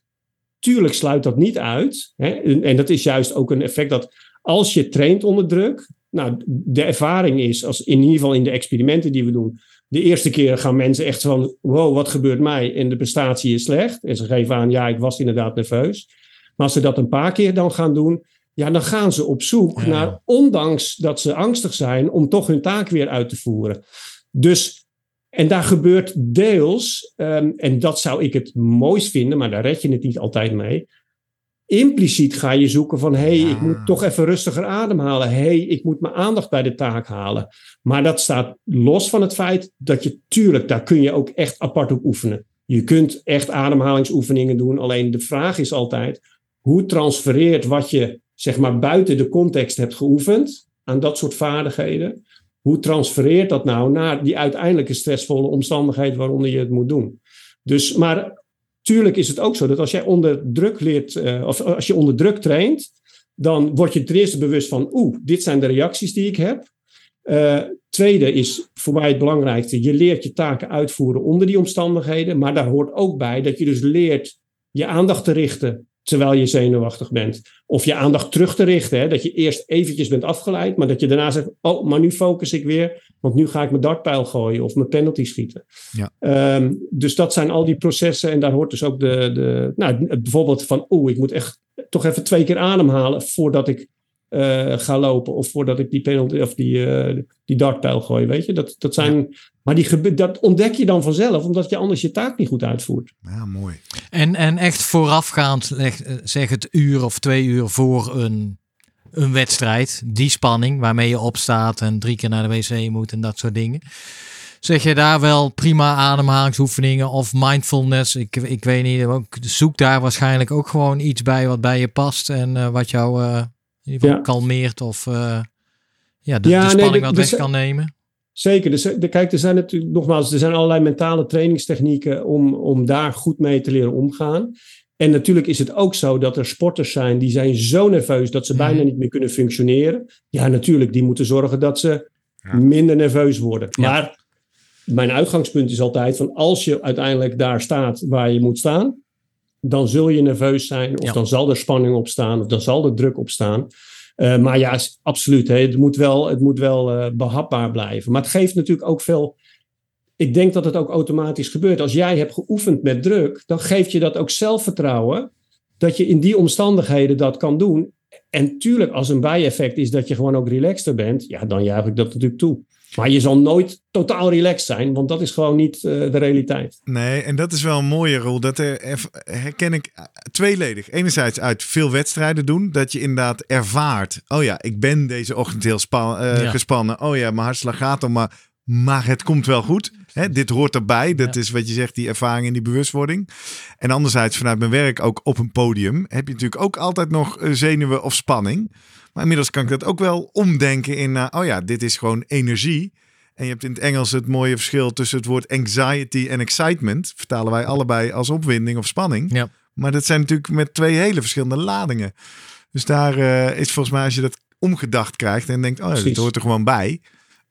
Tuurlijk sluit dat niet uit. Hè? En, en dat is juist ook een effect dat als je traint onder druk. Nou, de ervaring is, als in ieder geval in de experimenten die we doen. De eerste keer gaan mensen echt van: wow, wat gebeurt mij? En de prestatie is slecht. En ze geven aan: ja, ik was inderdaad nerveus. Maar als ze dat een paar keer dan gaan doen. Ja, dan gaan ze op zoek Ja. naar, ondanks dat ze angstig zijn, om toch hun taak weer uit te voeren. Dus en daar gebeurt deels, ehm, en dat zou ik het mooist vinden, maar daar red je het niet altijd mee. Impliciet ga je zoeken van, hé, hey, Ja. ik moet toch even rustiger ademhalen. Hé, hey, ik moet mijn aandacht bij de taak halen. Maar dat staat los van het feit dat je, tuurlijk, daar kun je ook echt apart op oefenen. Je kunt echt ademhalingsoefeningen doen. Alleen de vraag is altijd, hoe transfereert wat je, zeg maar, buiten de context hebt geoefend aan dat soort vaardigheden? Hoe transfereert dat nou naar die uiteindelijke stressvolle omstandigheid waaronder je het moet doen? Dus, maar tuurlijk is het ook zo dat als jij onder druk leert, eh, of als je onder druk traint, dan word je ten eerste bewust van, oeh, dit zijn de reacties die ik heb. Eh, tweede is voor mij het belangrijkste, je leert je taken uitvoeren onder die omstandigheden, maar daar hoort ook bij dat je dus leert je aandacht te richten terwijl je zenuwachtig bent. Of je aandacht terug te richten. Hè? Dat je eerst eventjes bent afgeleid, maar dat je daarna zegt: Oh, maar nu focus ik weer, want nu ga ik mijn dartpijl gooien of mijn penalty schieten. Ja. Ehm, dus dat zijn al die processen. En daar hoort dus ook de, de nou, bijvoorbeeld van: Oeh, ik moet echt toch even twee keer ademhalen voordat ik eh, ga lopen. Of voordat ik die penalty of die, eh, die dartpijl gooi. Weet je, dat, dat zijn. Maar die, dat ontdek je dan vanzelf, omdat je anders je taak niet goed uitvoert. Ja, mooi. En, en echt voorafgaand, eh, zeg het uur of twee uur voor een, een wedstrijd. Die spanning waarmee je opstaat en drie keer naar de wc moet en dat soort dingen. Zeg je daar wel prima ademhalingsoefeningen of mindfulness? Ik, ik weet niet, ook, zoek daar waarschijnlijk ook gewoon iets bij wat bij je past en eh, wat jou eh, in ieder geval Ja. kalmeert of eh, ja, de, Ja, de nee, spanning wat weg kan nemen. Zeker. Dus, de, kijk, er zijn natuurlijk nogmaals, er zijn allerlei mentale trainingstechnieken om, om daar goed mee te leren omgaan. En natuurlijk is het ook zo dat er sporters zijn die zijn zo nerveus dat ze Mhm. bijna niet meer kunnen functioneren. Ja, natuurlijk, die moeten zorgen dat ze Ja. minder nerveus worden. Ja. Maar mijn uitgangspunt is altijd van als je uiteindelijk daar staat waar je moet staan, dan zul je nerveus zijn, of Ja. dan zal er spanning op staan, of dan zal er druk op staan. Eh, maar ja, absoluut. Hè, het moet wel, het moet wel eh, behapbaar blijven. Maar het geeft natuurlijk ook veel. Ik denk dat het ook automatisch gebeurt. Als jij hebt geoefend met druk, dan geeft je dat ook zelfvertrouwen. Dat je in die omstandigheden dat kan doen. En tuurlijk, als een bijeffect is dat je gewoon ook relaxter bent, ja, dan juich ik dat natuurlijk toe. Maar je zal nooit totaal relaxed zijn, want dat is gewoon niet eh, de realiteit. Nee, en dat is wel een mooie rol. Dat er, er- herken ik eh, tweeledig. Enerzijds uit veel wedstrijden doen. Dat je inderdaad ervaart. Oh ja, ik ben deze ochtend heel eh, Ja. gespannen. Oh ja, mijn hartslag gaat om. Maar, maar het komt wel goed. Hè, dit hoort erbij. Dat is wat je zegt, die ervaring en die bewustwording. En anderzijds vanuit mijn werk ook op een podium. Heb je natuurlijk ook altijd nog zenuwen of spanning. Maar inmiddels kan ik dat ook wel omdenken in... eh, oh ja, dit is gewoon energie. En je hebt in het Engels het mooie verschil tussen het woord anxiety en excitement. Vertalen wij allebei als opwinding of spanning. Ja. Maar dat zijn natuurlijk met twee hele verschillende ladingen. Dus daar eh, is volgens mij als je dat omgedacht krijgt en denkt, oh ja, dit hoort er gewoon bij.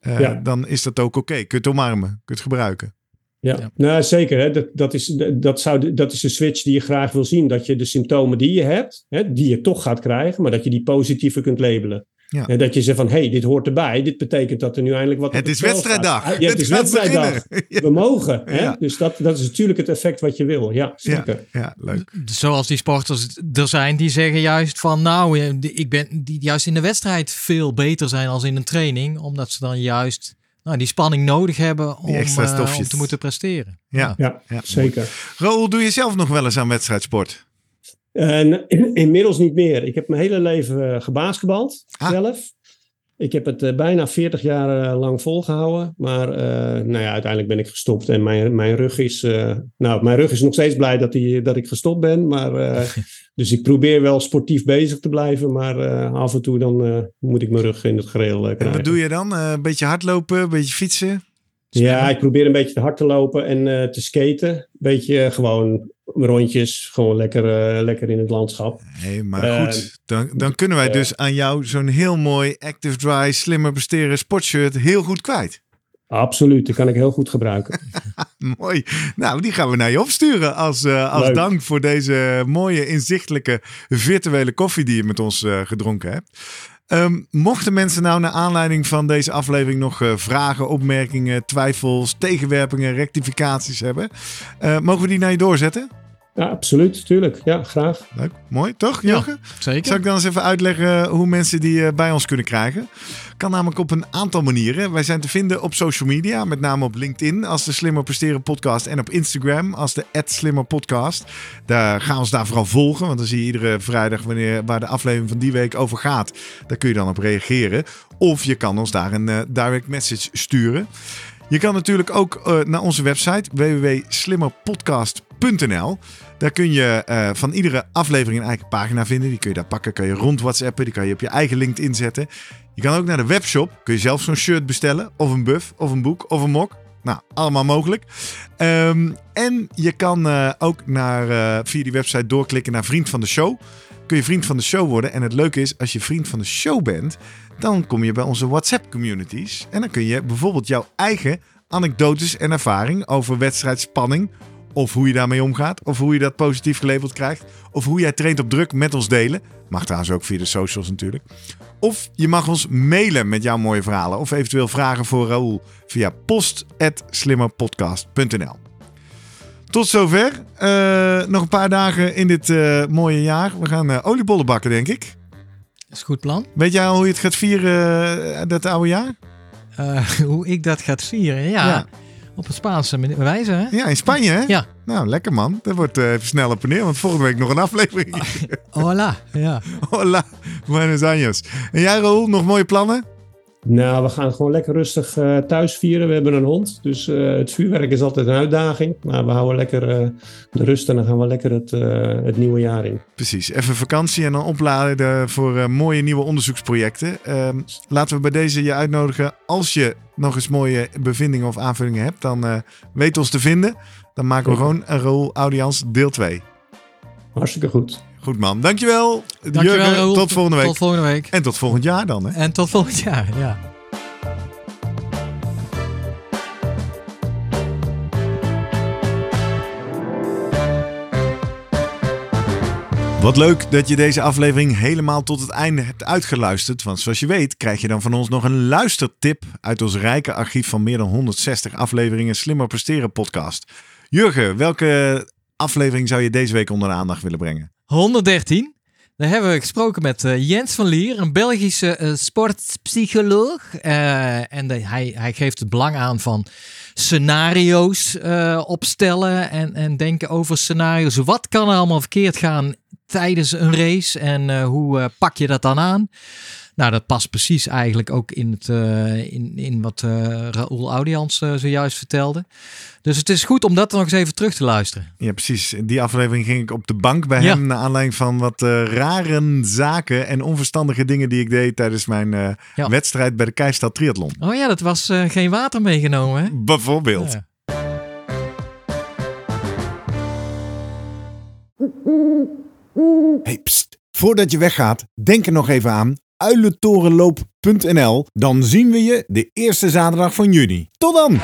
eh, Ja. Dan is dat ook oké. Kun je het omarmen, kun je het gebruiken. Ja, Ja. Nou, zeker. Hè. Dat, dat, is, dat, zou, de- dat is de switch die je graag wil zien. Dat je de symptomen die je hebt, hè, die je toch gaat krijgen, maar dat je die positiever kunt labelen. Ja. En dat je zegt van, hé, hey, dit hoort erbij. Dit betekent dat er nu eindelijk wat Het is wedstrijddag. Ja, het is wedstrijddag. Ja. We mogen. Hè? Ja. Dus dat, dat is natuurlijk het effect wat je wil. Ja, zeker. ja, leuk. Zoals die sporters er zijn die zeggen juist van nou, eh, ik ben die juist in de wedstrijd veel beter zijn als in een training, omdat ze dan juist nou, die spanning nodig hebben om, extra eh, om te moeten presteren. Ja. Ja, Ja, zeker. Raoul, doe je zelf nog wel eens aan wedstrijdsport? En inmiddels niet meer. Ik heb mijn hele leven eh, gebasketbald Ah. zelf. Ik heb het eh, bijna 40 jaar eh, lang volgehouden. Maar eh, nou ja, uiteindelijk ben ik gestopt. En mijn, mijn rug is. nou, mijn rug is nog steeds blij dat, die, dat ik gestopt ben. Maar, dus ik probeer wel sportief bezig te blijven. Maar af en toe dan moet ik mijn rug in het gereel eh, En krijgen. wat doe je dan? Een beetje hardlopen, een beetje fietsen? Ja, ik probeer een beetje te hard te lopen en te skaten. Beetje eh, gewoon rondjes. Gewoon lekker, eh, lekker in het landschap. Nee, maar Eh, goed. Dan, dan kunnen wij eh, dus aan jou zo'n heel mooi Active Dry, slimmer presteren sportshirt heel goed kwijt. Absoluut, die kan ik heel goed gebruiken. Mooi. Nou, die gaan we naar je opsturen als, als Leuk. dank voor deze mooie, inzichtelijke virtuele koffie die je met ons gedronken hebt. Ehm, mochten mensen nou naar aanleiding van deze aflevering nog vragen, opmerkingen, twijfels, tegenwerpingen, rectificaties hebben, mogen we die naar je doorzetten? Ja, absoluut, tuurlijk. Ja, graag. Leuk. Mooi, toch, Ja. Zeker. Zal ik dan eens even uitleggen hoe mensen die eh, bij ons kunnen krijgen? Kan namelijk op een aantal manieren. Wij zijn te vinden op social media, met name op LinkedIn als de Slimmer Presteren Podcast en op Instagram als de Slimmer Podcast. Daar gaan we ons daar vooral volgen, want dan zie je iedere vrijdag wanneer, waar de aflevering van die week over gaat. Daar kun je dan op reageren. Of je kan ons daar een eh, direct message sturen. Je kan natuurlijk ook eh, naar onze website www.slimmerpodcast.nl. Daar kun je eh, van iedere aflevering een eigen pagina vinden. Die kun je daar pakken, kan je rond WhatsAppen, die kan je op je eigen LinkedIn zetten. Je kan ook naar de webshop, kun je zelf zo'n shirt bestellen, of een buff, of een boek, of een mok. Nou, allemaal mogelijk. Ehm, en je kan eh, ook naar, eh, via die website doorklikken naar Vriend van de Show. Kun je vriend van de show worden. En het leuke is, als je vriend van de show bent, dan kom je bij onze WhatsApp-communities. En dan kun je bijvoorbeeld jouw eigen anekdotes en ervaring over wedstrijdspanning. Of hoe je daarmee omgaat. Of hoe je dat positief gelabeld krijgt. Of hoe jij traint op druk met ons delen. Mag trouwens ook via de socials natuurlijk. Of je mag ons mailen met jouw mooie verhalen. Of eventueel vragen voor Raoul via post.slimmerpodcast.nl Tot zover. Eh, nog een paar dagen in dit eh, mooie jaar. We gaan eh, oliebollen bakken, denk ik. Dat is een goed plan. Weet jij al hoe je het gaat vieren, dat oude jaar? Hoe ik dat ga vieren, ja. Ja. Op een Spaanse wijze, hè? Ja, in Spanje, hè? Ja. Nou, lekker man. Dat wordt eh, even snel op en neer, want volgende week nog een aflevering. Hola, ja. Hola, buenos años. En jij, Raoul, nog mooie plannen? Nou, we gaan gewoon lekker rustig eh, thuis vieren. We hebben een hond, dus eh, het vuurwerk is altijd een uitdaging. Maar we houden lekker eh, de rust en dan gaan we lekker het, het nieuwe jaar in. Precies, even vakantie en dan opladen voor mooie nieuwe onderzoeksprojecten. Ehm, laten we bij deze je uitnodigen. Als je nog eens mooie bevindingen of aanvullingen hebt, dan weet ons te vinden. Dan maken we gewoon een Raoul Audians deel 2. Hartstikke goed. Goed man, dankjewel. Dankjewel, Jurgen, Raoul. tot volgende week. Tot volgende week. En tot volgend jaar dan. Hè? En tot volgend jaar, ja. Wat leuk dat je deze aflevering helemaal tot het einde hebt uitgeluisterd. Want zoals je weet krijg je dan van ons nog een luistertip uit ons rijke archief van meer dan 160 afleveringen Slimmer Presteren podcast. Jurgen, welke aflevering zou je deze week onder de aandacht willen brengen? 113. Daar hebben we gesproken met uh, Jens van Lier, een Belgische uh, sportpsycholoog. Uh, en hij, hij geeft het belang aan van scenario's opstellen en, en denken over scenario's. Wat kan er allemaal verkeerd gaan tijdens een race en hoe pak je dat dan aan? Nou, dat past precies eigenlijk ook in, het, uh, in, in wat uh, Raoul Audians uh, zojuist vertelde. Dus het is goed om dat nog eens even terug te luisteren. Ja, precies. In die aflevering ging ik op de bank bij ja. hem naar aanleiding van wat rare zaken en onverstandige dingen die ik deed tijdens mijn ja. wedstrijd bij de Keistad Triathlon. Oh ja, dat was geen water meegenomen, hè? Bijvoorbeeld. Ja. Hey, pst. Voordat je weggaat, denk er nog even aan uilentorenloop.nl. Dan zien we je de eerste zaterdag van juni. Tot dan!